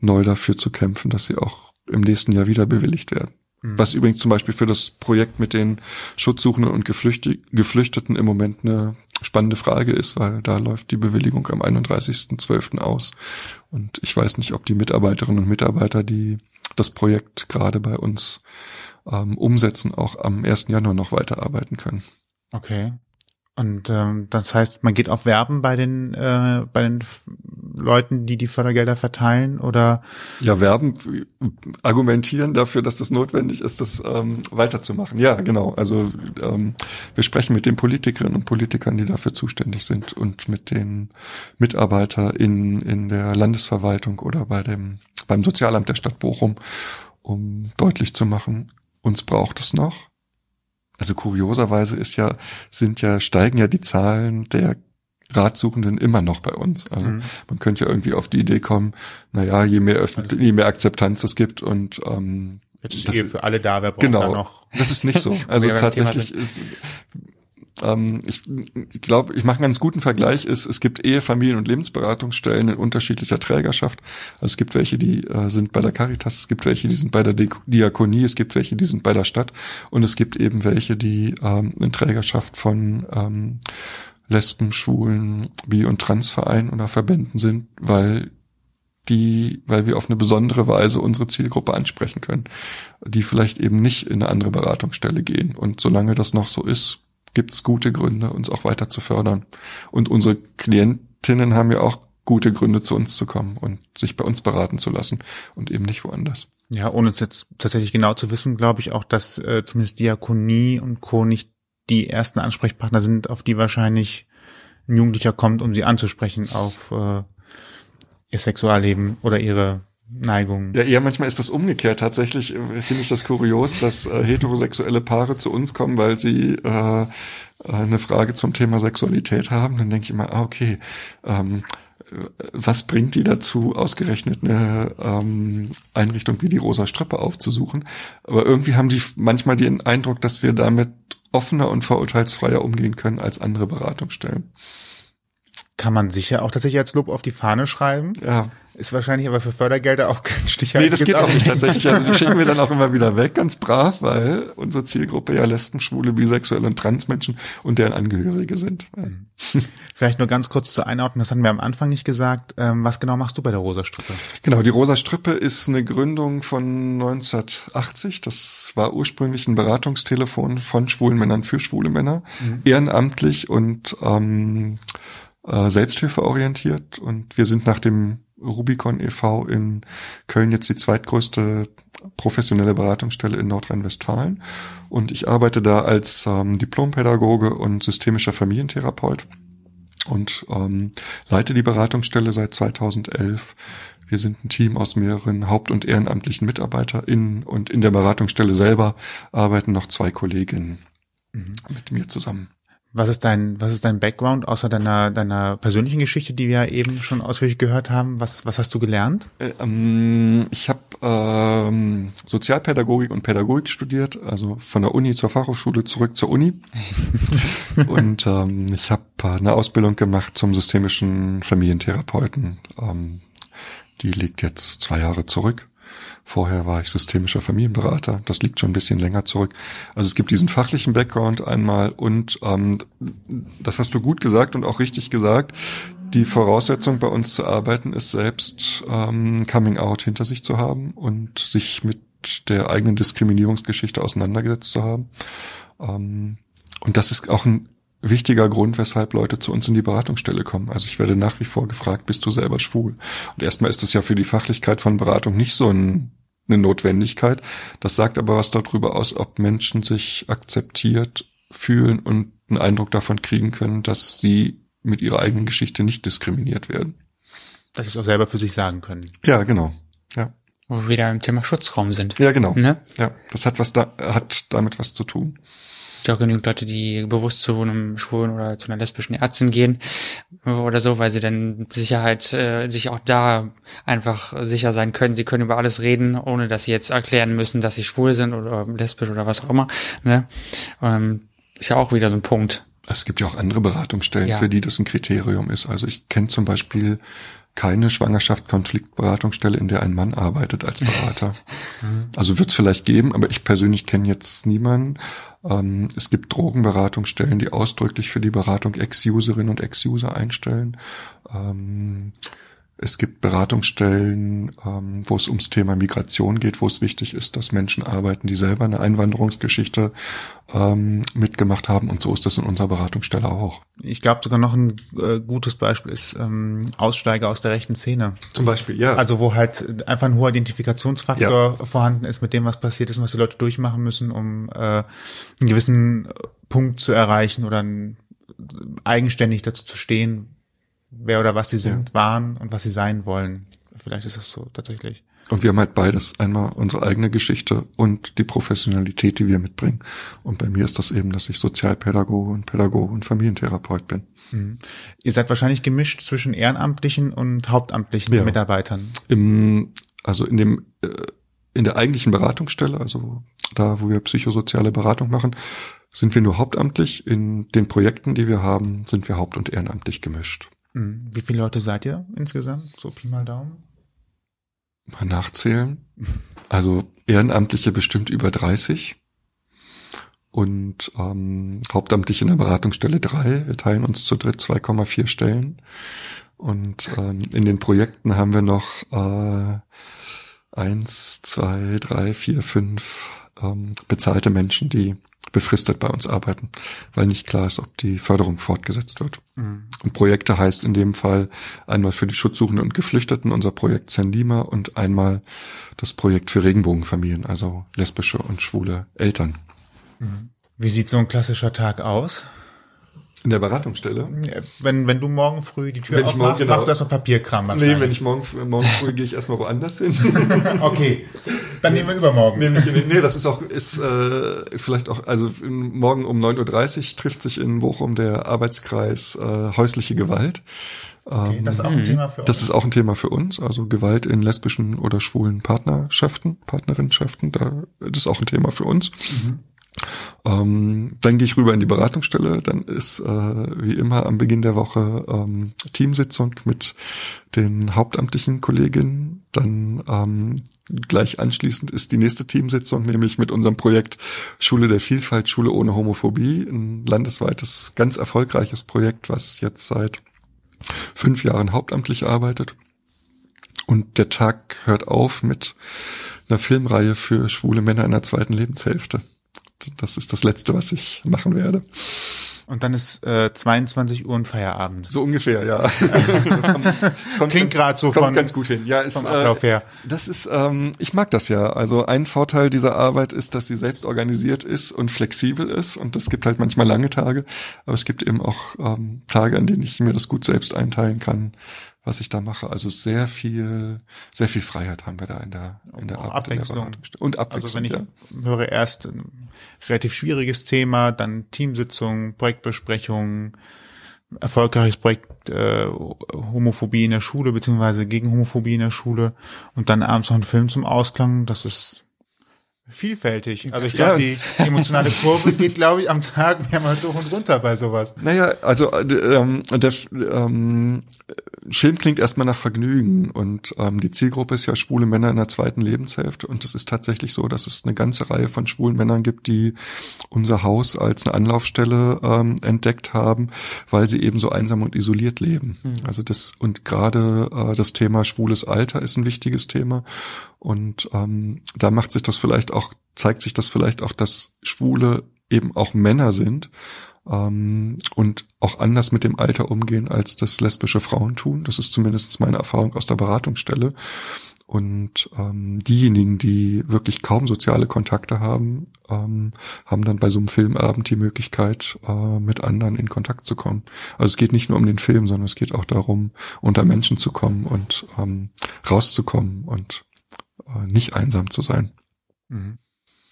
Speaker 2: neu dafür zu kämpfen, dass sie auch im nächsten Jahr wieder bewilligt werden. Mhm. Was übrigens zum Beispiel für das Projekt mit den Schutzsuchenden und Geflüchteten im Moment eine spannende Frage ist, weil da läuft die Bewilligung am 31.12. aus. Und ich weiß nicht, ob die Mitarbeiterinnen und Mitarbeiter, die das Projekt gerade bei uns ähm, umsetzen, auch am 1. Januar noch weiterarbeiten können.
Speaker 3: Okay. Und ähm, das heißt, man geht auf Werben bei den äh, bei den Leuten, die die Fördergelder verteilen, oder?
Speaker 2: Ja, Werben argumentieren dafür, dass das notwendig ist, das ähm, weiterzumachen. Ja, genau. Also ähm, wir sprechen mit den Politikerinnen und Politikern, die dafür zuständig sind, und mit den Mitarbeitern in der Landesverwaltung oder bei dem beim Sozialamt der Stadt Bochum, um deutlich zu machen, uns braucht es noch also kurioserweise ist ja, sind ja, steigen ja die Zahlen der Ratsuchenden immer noch bei uns. Also mhm. man könnte ja irgendwie auf die Idee kommen, naja, je mehr öffentlich, je mehr Akzeptanz es gibt und ähm,
Speaker 3: Jetzt ist das, eh für alle da, wer braucht
Speaker 2: genau,
Speaker 3: noch?
Speaker 2: Das ist nicht so. Also tatsächlich ist, ähm, ich, ich glaube, ich mache einen ganz guten Vergleich, ist, es gibt Ehe, Familien- und Lebensberatungsstellen in unterschiedlicher Trägerschaft. Also es gibt welche, die äh, sind bei der Caritas, es gibt welche, die sind bei der Diakonie, es gibt welche, die sind bei der Stadt und es gibt eben welche, die ähm, in Trägerschaft von ähm, Lesben, Schwulen, Bi- und Transvereinen oder Verbänden sind, weil die, weil wir auf eine besondere Weise unsere Zielgruppe ansprechen können, die vielleicht eben nicht in eine andere Beratungsstelle gehen. Und solange das noch so ist, gibt es gute Gründe, uns auch weiter zu fördern. Und unsere Klientinnen haben ja auch gute Gründe, zu uns zu kommen und sich bei uns beraten zu lassen und eben nicht woanders.
Speaker 3: Ja, ohne es jetzt tatsächlich genau zu wissen, glaube ich auch, dass äh, zumindest Diakonie und Co. nicht die ersten Ansprechpartner sind, auf die wahrscheinlich ein Jugendlicher kommt, um sie anzusprechen auf äh, ihr Sexualleben oder ihre Neigung.
Speaker 2: Ja, eher manchmal ist das umgekehrt. Tatsächlich äh, finde ich das kurios, dass äh, heterosexuelle Paare zu uns kommen, weil sie äh, eine Frage zum Thema Sexualität haben. Dann denke ich immer, ah, okay, ähm, was bringt die dazu, ausgerechnet eine ähm, Einrichtung wie die Rosa Strippe aufzusuchen? Aber irgendwie haben die manchmal den Eindruck, dass wir damit offener und vorurteilsfreier umgehen können als andere Beratungsstellen.
Speaker 3: Kann man sicher auch tatsächlich als Lob auf die Fahne schreiben.
Speaker 2: Ja.
Speaker 3: Ist wahrscheinlich aber für Fördergelder auch kein Stichhaltiges
Speaker 2: Nee, das geht auch nicht tatsächlich. Also die schicken wir dann auch immer wieder weg, ganz brav, weil unsere Zielgruppe ja Lesben, Schwule, Bisexuelle und Transmenschen und deren Angehörige sind.
Speaker 3: Mhm. Vielleicht nur ganz kurz zur Einordnung, das hatten wir am Anfang nicht gesagt. Ähm, was genau machst du bei der Rosa Strippe?
Speaker 2: Genau, die Rosa Strippe ist eine Gründung von 1980. Das war ursprünglich ein Beratungstelefon von schwulen Männern für schwule Männer, mhm. ehrenamtlich und ähm, äh, selbsthilfeorientiert. Und wir sind nach dem Rubicon e.V. in Köln jetzt die zweitgrößte professionelle Beratungsstelle in Nordrhein-Westfalen. Und ich arbeite da als ähm, Diplompädagoge und systemischer Familientherapeut und ähm, leite die Beratungsstelle seit 2011. Wir sind ein Team aus mehreren haupt- und ehrenamtlichen MitarbeiterInnen und in der Beratungsstelle selber arbeiten noch zwei Kolleginnen mhm. mit mir zusammen.
Speaker 3: Was ist dein, was ist dein Background außer deiner, deiner persönlichen Geschichte, die wir eben schon ausführlich gehört haben? Was, was hast du gelernt?
Speaker 2: Äh, ähm, ich habe ähm, Sozialpädagogik und Pädagogik studiert, also von der Uni zur Fachhochschule zurück zur Uni. und ähm, ich habe eine Ausbildung gemacht zum systemischen Familientherapeuten. Ähm, die liegt jetzt zwei Jahre zurück. Vorher war ich systemischer Familienberater. Das liegt schon ein bisschen länger zurück. Also es gibt diesen fachlichen Background einmal und ähm, das hast du gut gesagt und auch richtig gesagt. Die Voraussetzung bei uns zu arbeiten ist selbst ähm, Coming Out hinter sich zu haben und sich mit der eigenen Diskriminierungsgeschichte auseinandergesetzt zu haben. Ähm, und das ist auch ein wichtiger Grund, weshalb Leute zu uns in die Beratungsstelle kommen. Also ich werde nach wie vor gefragt, bist du selber schwul? Und erstmal ist das ja für die Fachlichkeit von Beratung nicht so ein, eine Notwendigkeit. Das sagt aber was darüber aus, ob Menschen sich akzeptiert fühlen und einen Eindruck davon kriegen können, dass sie mit ihrer eigenen Geschichte nicht diskriminiert werden.
Speaker 3: Dass sie es auch selber für sich sagen können.
Speaker 2: Ja, genau. Ja.
Speaker 4: Wo wir wieder im Thema Schutzraum sind.
Speaker 2: Ja, genau. Ne? Ja, das hat was da, hat damit was zu tun.
Speaker 4: Gibt ja auch genügend Leute, die bewusst zu einem schwulen oder zu einer lesbischen Ärztin gehen oder so, weil sie dann Sicherheit äh, sich auch da einfach sicher sein können. Sie können über alles reden, ohne dass sie jetzt erklären müssen, dass sie schwul sind oder lesbisch oder was auch immer. Ne? Ähm, ist ja auch wieder so ein Punkt.
Speaker 2: Es gibt ja auch andere Beratungsstellen,
Speaker 4: Ja.
Speaker 2: für die das ein Kriterium ist. Also ich kenne zum Beispiel keine Schwangerschaft-Konfliktberatungsstelle, in der ein Mann arbeitet als Berater. Also wird es vielleicht geben, aber ich persönlich kenne jetzt niemanden. Ähm, es gibt Drogenberatungsstellen, die ausdrücklich für die Beratung Ex-Userinnen und Ex-User einstellen. Ähm, es gibt Beratungsstellen, ähm, wo es ums Thema Migration geht, wo es wichtig ist, dass Menschen arbeiten, die selber eine Einwanderungsgeschichte ähm, mitgemacht haben. Und so ist das in unserer Beratungsstelle auch.
Speaker 3: Ich glaube sogar noch ein äh, gutes Beispiel ist ähm, Aussteiger aus der rechten Szene.
Speaker 2: Zum Beispiel, ja.
Speaker 3: Also wo halt einfach ein hoher Identifikationsfaktor vorhanden ist mit dem, was passiert ist und was die Leute durchmachen müssen, um äh, einen gewissen Punkt zu erreichen oder ein, eigenständig dazu zu stehen, wer oder was sie sind, waren und was sie sein wollen. Vielleicht ist das so tatsächlich.
Speaker 2: Und wir haben halt beides. Einmal unsere eigene Geschichte und die Professionalität, die wir mitbringen. Und bei mir ist das eben, dass ich Sozialpädagoge und Pädagoge und Familientherapeut bin.
Speaker 3: Ihr seid wahrscheinlich gemischt zwischen ehrenamtlichen und hauptamtlichen
Speaker 2: Ja.
Speaker 3: Mitarbeitern.
Speaker 2: Im, also in dem, äh, in der eigentlichen Beratungsstelle, also da, wo wir psychosoziale Beratung machen, sind wir nur hauptamtlich. In den Projekten, die wir haben, sind wir haupt- und ehrenamtlich gemischt.
Speaker 3: Mhm. Wie viele Leute seid ihr insgesamt? So Pi mal Daumen?
Speaker 2: Mal nachzählen. Also Ehrenamtliche bestimmt über 30 und ähm, hauptamtlich in der Beratungsstelle drei. Wir teilen uns zu dritt 2,4 Stellen. Und ähm, in den Projekten haben wir noch äh, eins, zwei, drei, vier, fünf ähm, bezahlte Menschen, die befristet bei uns arbeiten, weil nicht klar ist, ob die Förderung fortgesetzt wird. Und Projekte heißt in dem Fall einmal für die Schutzsuchenden und Geflüchteten unser Projekt Sendima und einmal das Projekt für Regenbogenfamilien, also lesbische und schwule Eltern.
Speaker 3: Wie sieht so ein klassischer Tag aus?
Speaker 2: In der Beratungsstelle?
Speaker 3: Wenn, wenn du morgen früh die Tür
Speaker 2: Wenn ich morgen-
Speaker 3: aufmachst,
Speaker 2: genau.
Speaker 3: machst du erstmal Papierkram.
Speaker 2: Nee, wenn ich morgen, morgen früh gehe ich erstmal woanders hin.
Speaker 3: Okay, dann nehmen wir übermorgen.
Speaker 2: Nämlich in nee, das ist auch, ist äh, vielleicht auch, also morgen um 9.30 Uhr trifft sich in Bochum der Arbeitskreis äh, häusliche Gewalt.
Speaker 3: Okay, das ist auch ein Thema für uns.
Speaker 2: Das ist auch ein Thema für uns, also Gewalt in lesbischen oder schwulen Partnerschaften, Partnerinnenschaften, da, das ist auch ein Thema für uns. Ähm, dann gehe ich rüber in die Beratungsstelle, dann ist äh, wie immer am Beginn der Woche ähm, Teamsitzung mit den hauptamtlichen Kolleginnen. Dann ähm, gleich anschließend ist die nächste Teamsitzung, nämlich mit unserem Projekt Schule der Vielfalt, Schule ohne Homophobie, ein landesweites, ganz erfolgreiches Projekt, was jetzt seit fünf Jahren hauptamtlich arbeitet. Und der Tag hört auf mit einer Filmreihe für schwule Männer in der zweiten Lebenshälfte. Das ist das Letzte, was ich machen werde.
Speaker 3: Und dann ist äh, 22 Uhr und Feierabend.
Speaker 2: So ungefähr, ja. kommt,
Speaker 3: Klingt grad so
Speaker 2: kommt
Speaker 3: von-
Speaker 2: ganz gut hin. Ja, ist,
Speaker 3: vom Ablauf her.
Speaker 2: Das ist, ähm, ich mag das ja. Also ein Vorteil dieser Arbeit ist, dass sie selbst organisiert ist und flexibel ist. Und es gibt halt manchmal lange Tage, aber es gibt eben auch ähm, Tage, an denen ich mir das gut selbst einteilen kann, was ich da mache. Also sehr viel, sehr viel Freiheit haben wir da in der in der Arbeit, in der
Speaker 3: Abwechslung.
Speaker 2: Und Abwechslung.
Speaker 3: Also wenn ich
Speaker 2: ja.
Speaker 3: höre erst ein relativ schwieriges Thema, dann Teamsitzung, Projektbesprechung, erfolgreiches Projekt äh, Homophobie in der Schule beziehungsweise gegen Homophobie in der Schule und dann abends noch ein Film zum Ausklang. Das ist vielfältig. Also ich glaube,
Speaker 2: Ja.
Speaker 3: die emotionale Kurve geht, glaube ich, am Tag mehrmals hoch und runter bei sowas.
Speaker 2: Naja, also äh, ähm, der ähm, Film klingt erstmal nach Vergnügen und ähm, die Zielgruppe ist ja schwule Männer in der zweiten Lebenshälfte und es ist tatsächlich so, dass es eine ganze Reihe von schwulen Männern gibt, die unser Haus als eine Anlaufstelle ähm, entdeckt haben, weil sie eben so einsam und isoliert leben. Also das und gerade äh, das Thema schwules Alter ist ein wichtiges Thema und ähm, da macht sich das vielleicht auch zeigt sich das vielleicht auch, dass Schwule eben auch Männer sind ähm, und auch anders mit dem Alter umgehen, als das lesbische Frauen tun. Das ist zumindest meine Erfahrung aus der Beratungsstelle. Und ähm, diejenigen, die wirklich kaum soziale Kontakte haben, ähm, haben dann bei so einem Filmabend die Möglichkeit, äh, mit anderen in Kontakt zu kommen. Also es geht nicht nur um den Film, sondern es geht auch darum, unter Menschen zu kommen und ähm, rauszukommen und nicht einsam zu sein.
Speaker 3: Mhm.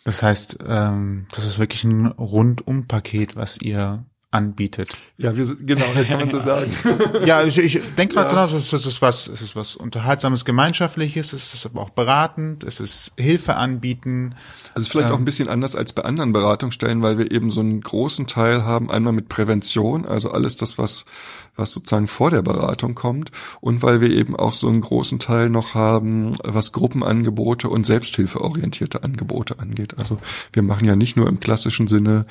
Speaker 3: Das heißt, ähm, das ist wirklich ein Rundum-Paket, was ihr anbietet.
Speaker 2: Ja, wir sind, genau, das kann man so sagen.
Speaker 3: Ja, ich, ich denke mal, ja. es ist was, es ist was unterhaltsames, gemeinschaftliches, es ist aber auch beratend, es ist Hilfe anbieten.
Speaker 2: Also es ist vielleicht ähm, auch ein bisschen anders als bei anderen Beratungsstellen, weil wir eben so einen großen Teil haben, einmal mit Prävention, also alles das, was was sozusagen vor der Beratung kommt und weil wir eben auch so einen großen Teil noch haben, was Gruppenangebote und selbsthilfeorientierte Angebote angeht. Also wir machen ja nicht nur im klassischen Sinne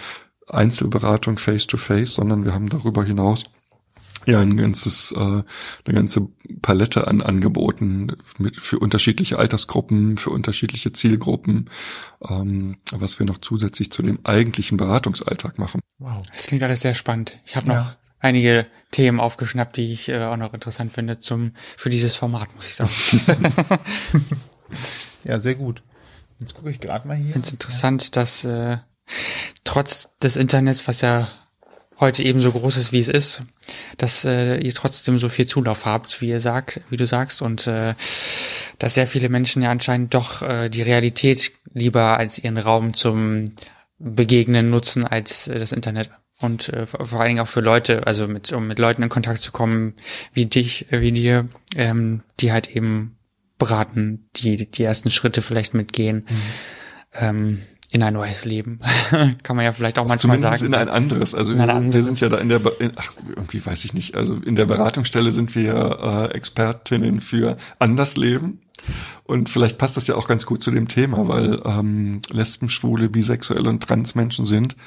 Speaker 2: Einzelberatung face to face, sondern wir haben darüber hinaus ja ein ganzes äh, eine ganze Palette an Angeboten mit für unterschiedliche Altersgruppen, für unterschiedliche Zielgruppen, ähm, was wir noch zusätzlich zu dem eigentlichen Beratungsalltag machen.
Speaker 4: Wow, das klingt alles sehr spannend. Ich habe noch ja. einige Themen aufgeschnappt, die ich äh, auch noch interessant finde zum für dieses Format, muss ich sagen.
Speaker 3: ja, sehr gut. Jetzt gucke ich gerade mal hier. Ich
Speaker 4: finde es interessant, ja. dass äh, trotz des Internets, was ja heute ebenso groß ist, wie es ist, dass äh, ihr trotzdem so viel Zulauf habt, wie ihr sagt, wie du sagst, und äh, dass sehr viele Menschen ja anscheinend doch äh, die Realität lieber als ihren Raum zum Begegnen nutzen als äh, das Internet. Und äh, vor allen Dingen auch für Leute, also mit, um mit Leuten in Kontakt zu kommen, wie dich, äh, wie dir, ähm, die halt eben beraten, die die ersten Schritte vielleicht mitgehen. Mhm. Ähm, in ein neues Leben. Kann man ja vielleicht auch manchmal
Speaker 2: Zumindest
Speaker 4: sagen.
Speaker 2: in ein anderes. Also wir sind ja da in der, in, ach, irgendwie weiß ich nicht. Also in der Beratungsstelle sind wir äh, Expertinnen für Andersleben. Und vielleicht passt das ja auch ganz gut zu dem Thema, weil ähm, Lesben, Schwule, Bisexuelle und Transmenschen sind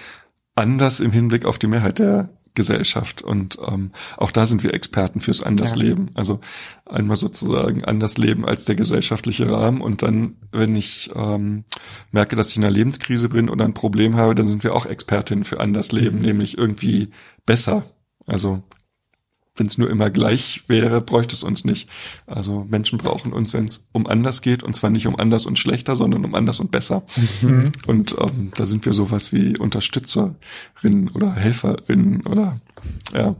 Speaker 2: anders im Hinblick auf die Mehrheit der Gesellschaft. Und ähm, auch da sind wir Experten fürs Andersleben. Ja. Also einmal sozusagen Andersleben als der gesellschaftliche Rahmen. Und dann, wenn ich ähm, merke, dass ich in einer Lebenskrise bin oder ein Problem habe, dann sind wir auch Expertinnen für Andersleben, mhm. nämlich irgendwie besser. Also wenn es nur immer gleich wäre, bräuchte es uns nicht. Also Menschen brauchen uns, wenn es um anders geht, und zwar nicht um anders und schlechter, sondern um anders und besser. Mhm. Und ähm, da sind wir sowas wie Unterstützerinnen oder Helferinnen oder ja.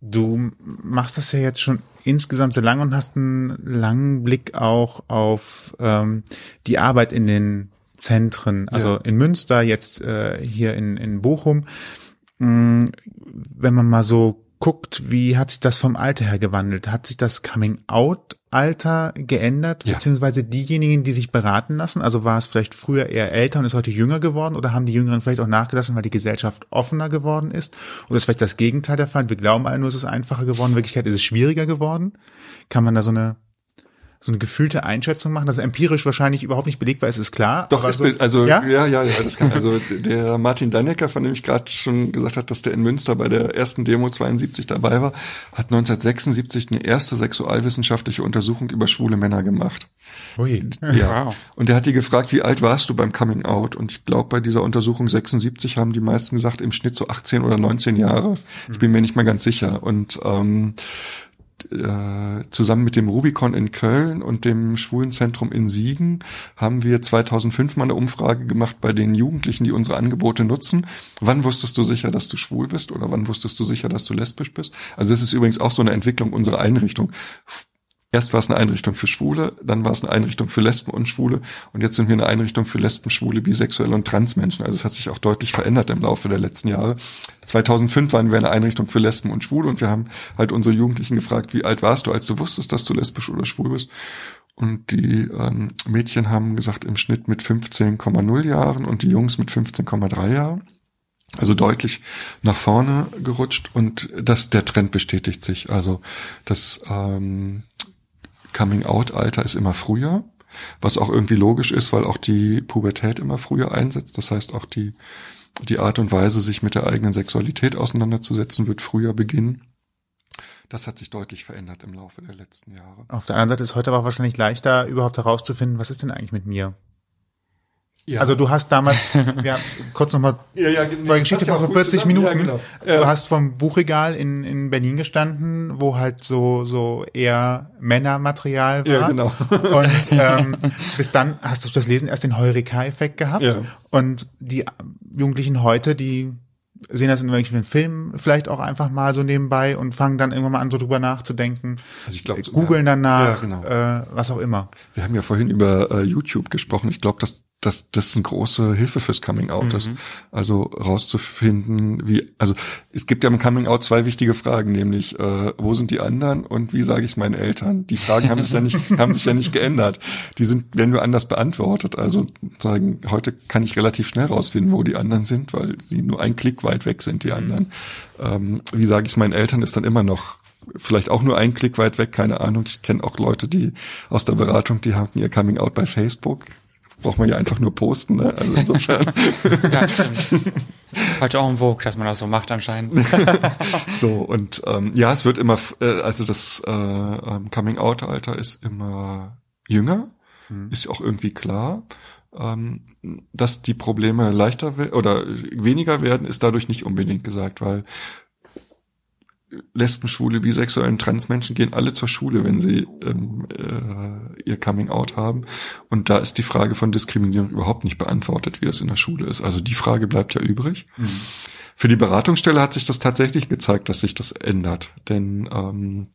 Speaker 3: Du machst das ja jetzt schon insgesamt sehr lange und hast einen langen Blick auch auf ähm, die Arbeit in den Zentren, also ja. in Münster, jetzt äh, hier in, in Bochum. Mm, wenn man mal so guckt, wie hat sich das vom Alter her gewandelt? Hat sich das Coming-out-Alter geändert? Ja. Beziehungsweise diejenigen, die sich beraten lassen? Also war es vielleicht früher eher älter und ist heute jünger geworden? Oder haben die Jüngeren vielleicht auch nachgelassen, weil die Gesellschaft offener geworden ist? Oder ist vielleicht das Gegenteil der Fall? Wir glauben alle nur, es ist einfacher geworden. In Wirklichkeit ist es schwieriger geworden. Kann man da so eine so eine gefühlte Einschätzung machen? Das ist empirisch wahrscheinlich überhaupt nicht belegbar ist, ist klar.
Speaker 2: Doch, ist so, also ja? ja, ja, ja, das kann also der Martin Dannecker, von dem ich gerade schon gesagt habe, dass der in Münster bei der ersten Demo 72 dabei war, hat 1976 eine erste sexualwissenschaftliche Untersuchung über schwule Männer gemacht. Ui. Ja. Wow. Und der hat die gefragt, wie alt warst du beim Coming Out? Und ich glaube, bei dieser Untersuchung 76 haben die meisten gesagt, im Schnitt so 18 oder 19 Jahre. Ich bin mir nicht mal ganz sicher. Und ähm, äh, zusammen mit dem Rubicon in Köln und dem Schwulenzentrum in Siegen haben wir 2005 mal eine Umfrage gemacht bei den Jugendlichen, die unsere Angebote nutzen. Wann wusstest du sicher, dass du schwul bist oder wann wusstest du sicher, dass du lesbisch bist? Also es ist übrigens auch so eine Entwicklung unserer Einrichtung. Erst war es eine Einrichtung für Schwule, dann war es eine Einrichtung für Lesben und Schwule und jetzt sind wir eine Einrichtung für Lesben, Schwule, Bisexuelle und Transmenschen. Also es hat sich auch deutlich verändert im Laufe der letzten Jahre. 2005 waren wir eine Einrichtung für Lesben und Schwule und wir haben halt unsere Jugendlichen gefragt, wie alt warst du, als du wusstest, dass du lesbisch oder schwul bist? Und die ähm, Mädchen haben gesagt, im Schnitt mit 15,0 Jahren und die Jungs mit 15,3 Jahren. Also deutlich nach vorne gerutscht und das, der Trend bestätigt sich. Also das ähm, Coming-out-Alter ist immer früher, was auch irgendwie logisch ist, weil auch die Pubertät immer früher einsetzt. Das heißt, auch die, die Art und Weise, sich mit der eigenen Sexualität auseinanderzusetzen, wird früher beginnen. Das hat sich deutlich verändert im Laufe der letzten Jahre.
Speaker 3: Auf der anderen Seite ist heute aber wahrscheinlich leichter, überhaupt herauszufinden, was ist denn eigentlich mit mir? Ja. Also du hast damals, ja, kurz nochmal, ja, ja, nee, Geschichte von vor 40 Minuten, ja, genau. du hast vom Buchregal in, in Berlin gestanden, wo halt so, so eher Männermaterial war. Ja, genau. Und ähm, bis dann hast du das Lesen erst den Heureka-Effekt gehabt. Ja. Und die Jugendlichen heute, die sehen das in irgendwelchen Filmen vielleicht auch einfach mal so nebenbei und fangen dann irgendwann mal an, so drüber nachzudenken. Also ich glaube, googeln danach, ja, genau. äh, was auch immer.
Speaker 2: Wir haben ja vorhin über äh, YouTube gesprochen. Ich glaube, dass dass das eine große Hilfe fürs Coming Out ist.
Speaker 4: Mhm.
Speaker 2: Also rauszufinden, wie, also es gibt ja im Coming Out zwei wichtige Fragen, nämlich äh, wo sind die anderen und wie sage ich es meinen Eltern? Die Fragen haben sich ja nicht, haben sich ja nicht geändert. Die sind, werden nur anders beantwortet. Also sagen, heute kann ich relativ schnell rausfinden, wo die anderen sind, weil sie nur ein Klick weit weg sind, die anderen. Ähm, wie sage ich es meinen Eltern, ist dann immer noch vielleicht auch nur ein Klick weit weg, keine Ahnung. Ich kenne auch Leute, die aus der Beratung, die haben ihr Coming Out bei Facebook. Braucht man ja einfach nur posten, ne? Also insofern.
Speaker 4: Ja, stimmt. ist heute auch im Vogue, dass man das so macht anscheinend.
Speaker 2: so, und ähm, ja, es wird immer, äh, also das äh, ähm, Coming Out-Alter ist immer jünger, ist auch irgendwie klar. Ähm, dass die Probleme leichter oder weniger werden, ist dadurch nicht unbedingt gesagt, weil Lesben, Schwule, Bisexuellen, Transmenschen gehen alle zur Schule, wenn sie ähm, äh, ihr Coming Out haben. Und da ist die Frage von Diskriminierung überhaupt nicht beantwortet, wie das in der Schule ist. Also die Frage bleibt ja übrig. Für die Beratungsstelle hat sich das tatsächlich gezeigt, dass sich das ändert. Denn ähm,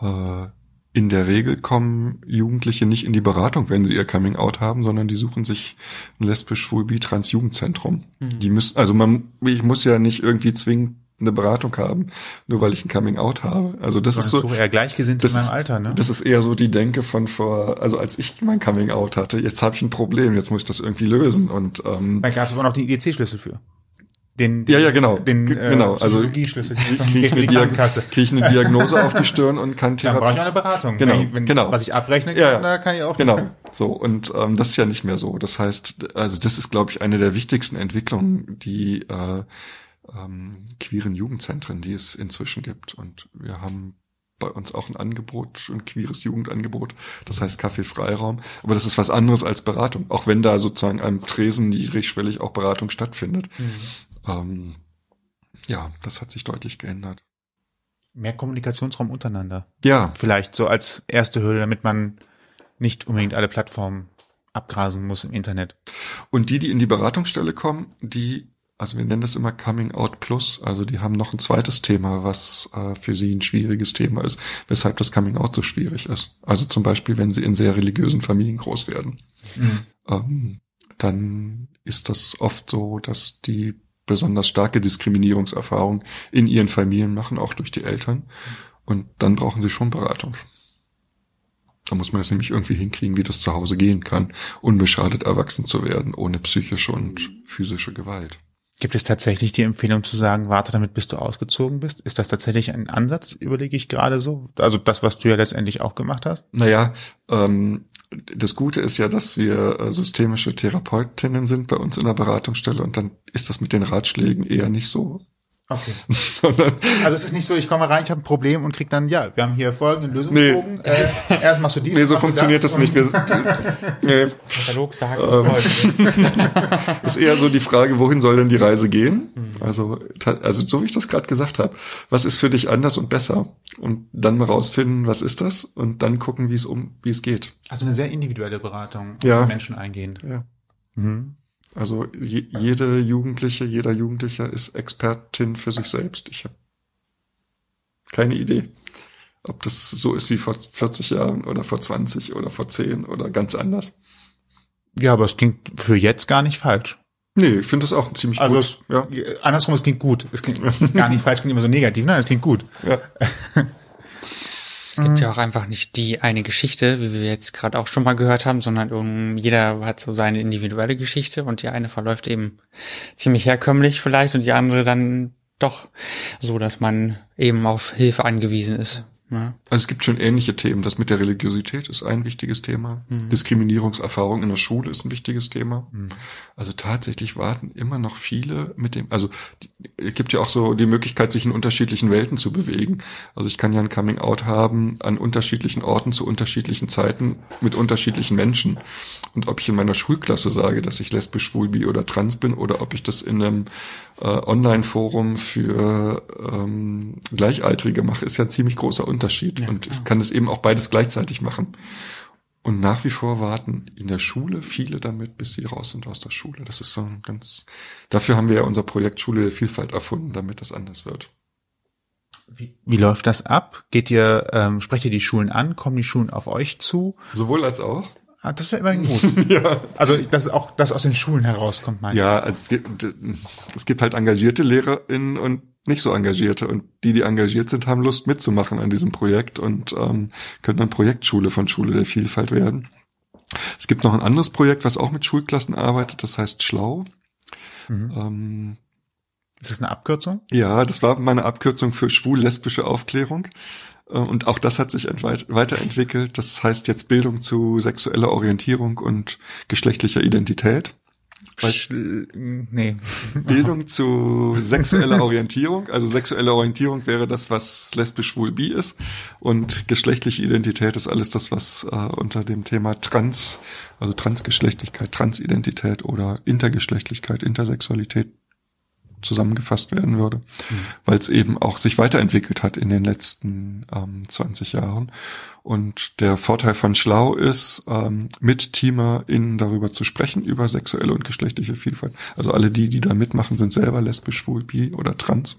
Speaker 2: äh, in der Regel kommen Jugendliche nicht in die Beratung, wenn sie ihr Coming Out haben, sondern die suchen sich ein lesbisch, schwul, bi, trans Jugendzentrum. Die müssen, also man, ich muss ja nicht irgendwie zwingend eine Beratung haben, nur weil ich ein Coming Out habe. Also das ist so,
Speaker 3: eher gleichgesinnt
Speaker 2: das
Speaker 3: in meinem
Speaker 2: ist,
Speaker 3: Alter, ne?
Speaker 2: das ist eher so die Denke von vor, also als ich mein Coming Out hatte, jetzt habe ich ein Problem, jetzt muss ich das irgendwie lösen und ähm,
Speaker 3: Da gab es aber noch den IDC-Schlüssel für. Den, den,
Speaker 2: Ja, ja, genau.
Speaker 3: Den
Speaker 2: G-
Speaker 3: äh,
Speaker 2: genau, also
Speaker 3: Psychologieschlüssel zum
Speaker 2: kriege ich, eine
Speaker 3: die
Speaker 2: Diag
Speaker 3: Krankenkasse.
Speaker 2: krieg ich eine Diagnose auf die Stirn und kann
Speaker 3: Dann brauche ich
Speaker 2: Therapie.
Speaker 3: eine Beratung.
Speaker 2: Genau,
Speaker 3: wenn, wenn,
Speaker 2: genau.
Speaker 3: Was ich abrechnen kann,
Speaker 2: Ja, ja.
Speaker 3: da kann ich auch
Speaker 2: Genau, so und ähm, das ist ja nicht mehr so. Das heißt, also das ist, glaube ich, eine der wichtigsten Entwicklungen, die äh, ähm, queeren Jugendzentren, die es inzwischen gibt. Und wir haben bei uns auch ein Angebot, ein queeres Jugendangebot, das heißt Kaffee Freiraum. Aber das ist was anderes als Beratung, auch wenn da sozusagen am Tresen niedrigschwellig auch Beratung stattfindet. Ähm, ja, das hat sich deutlich geändert.
Speaker 3: Mehr Kommunikationsraum untereinander.
Speaker 2: Ja,
Speaker 3: Vielleicht so als erste Hürde, damit man nicht unbedingt alle Plattformen abgrasen muss im Internet.
Speaker 2: Und die, die in die Beratungsstelle kommen, die, also wir nennen das immer Coming Out Plus, also die haben noch ein zweites Thema, was äh, für sie ein schwieriges Thema ist, weshalb das Coming Out so schwierig ist. Also zum Beispiel, wenn sie in sehr religiösen Familien groß werden, ähm, dann ist das oft so, dass die besonders starke Diskriminierungserfahrung in ihren Familien machen, auch durch die Eltern. Und dann brauchen sie schon Beratung. Da muss man es nämlich irgendwie hinkriegen, wie das zu Hause gehen kann, unbeschadet erwachsen zu werden, ohne psychische und physische Gewalt.
Speaker 3: Gibt es tatsächlich die Empfehlung zu sagen, warte damit, bis du ausgezogen bist? Ist das tatsächlich ein Ansatz, überlege ich gerade so? Also das, was du ja letztendlich auch gemacht hast?
Speaker 2: Naja, ähm, das Gute ist ja, dass wir äh, systemische Therapeutinnen sind bei uns in der Beratungsstelle und dann ist das mit den Ratschlägen eher nicht so,
Speaker 3: Okay.
Speaker 2: sondern
Speaker 3: Also es ist nicht so, ich komme rein, ich habe ein Problem und krieg dann, ja, wir haben hier folgenden Lösungsbogen. Äh, erst machst du dies,
Speaker 2: nee, so funktioniert das,
Speaker 3: und-
Speaker 2: nicht. Wir, nee,
Speaker 4: Katalog sagen.
Speaker 2: Ähm. ist eher so die Frage, wohin soll denn die Reise gehen? Also, ta- also so wie ich das gerade gesagt habe, was ist für dich anders und besser? Und dann mal rausfinden, was ist das? Und dann gucken, wie es um, wie es geht.
Speaker 3: Also eine sehr individuelle Beratung,
Speaker 2: Ja.
Speaker 3: Menschen eingehend.
Speaker 2: Ja.
Speaker 3: Mhm.
Speaker 2: Also je, jede Jugendliche, jeder Jugendlicher ist Expertin für sich selbst. Ich habe keine Idee, ob das so ist wie vor 40 Jahren oder vor 20 oder vor 10 oder ganz anders.
Speaker 3: Ja, aber es klingt für jetzt gar nicht falsch.
Speaker 2: Nee, ich finde das auch ziemlich
Speaker 3: Also
Speaker 2: gut.
Speaker 3: es,
Speaker 2: Ja,
Speaker 3: andersrum, es klingt gut. Es klingt gar nicht falsch, klingt immer so negativ. Nein, es klingt gut.
Speaker 2: ja.
Speaker 4: Es gibt ja auch einfach nicht die eine Geschichte, wie wir jetzt gerade auch schon mal gehört haben, sondern jeder hat so seine individuelle Geschichte und die eine verläuft eben ziemlich herkömmlich vielleicht und die andere dann doch so, dass man eben auf Hilfe angewiesen ist. Ne?
Speaker 2: Also es gibt schon ähnliche Themen. Das mit der Religiosität ist ein wichtiges Thema. Diskriminierungserfahrung in der Schule ist ein wichtiges Thema. Also tatsächlich warten immer noch viele mit dem, also die- es gibt ja auch so die Möglichkeit, sich in unterschiedlichen Welten zu bewegen. Also ich kann ja ein Coming Out haben an unterschiedlichen Orten zu unterschiedlichen Zeiten mit unterschiedlichen Menschen. Und ob ich in meiner Schulklasse sage, dass ich lesbisch, schwul, bi oder trans bin oder ob ich das in einem äh, Online-Forum für ähm, Gleichaltrige mache, ist ja ein ziemlich großer Unterschied. und ich kann das eben auch beides gleichzeitig machen. Und nach wie vor warten in der Schule viele damit, bis sie raus sind aus der Schule. Das ist so ein ganz, dafür haben wir ja unser Projekt Schule der Vielfalt erfunden, damit das anders wird.
Speaker 3: Wie, wie läuft das ab? Geht ihr, ähm, sprecht ihr die Schulen an? Kommen die Schulen auf euch zu?
Speaker 2: Sowohl als auch.
Speaker 3: Ah, das ist ja immerhin gut. ja. Also, dass auch das aus den Schulen herauskommt,
Speaker 2: meine Ja, also es gibt, es gibt halt engagierte LehrerInnen und nicht so engagierte. Und die, die engagiert sind, haben Lust mitzumachen an diesem Projekt und ähm, können dann Projektschule von Schule der Vielfalt werden. Es gibt noch ein anderes Projekt, was auch mit Schulklassen arbeitet, das heißt Schlau. Mhm.
Speaker 3: Ähm, ist das eine Abkürzung?
Speaker 2: Ja, das war meine Abkürzung für schwul-lesbische Aufklärung. Äh, und auch das hat sich weiterentwickelt. Das heißt jetzt Bildung zu sexueller Orientierung und geschlechtlicher Identität. Nee. Bildung zu sexueller Orientierung. Also sexuelle Orientierung wäre das, was lesbisch schwul bi ist. Und geschlechtliche Identität ist alles das, was äh, unter dem Thema Trans, also Transgeschlechtlichkeit, Transidentität oder Intergeschlechtlichkeit, Intersexualität zusammengefasst werden würde, mhm. weil es eben auch sich weiterentwickelt hat in den letzten ähm, 20 Jahren. Und der Vorteil von Schlau ist, ähm, mit TeamerInnen darüber zu sprechen, über sexuelle und geschlechtliche Vielfalt. Also alle die, die da mitmachen, sind selber lesbisch, schwul, bi oder trans.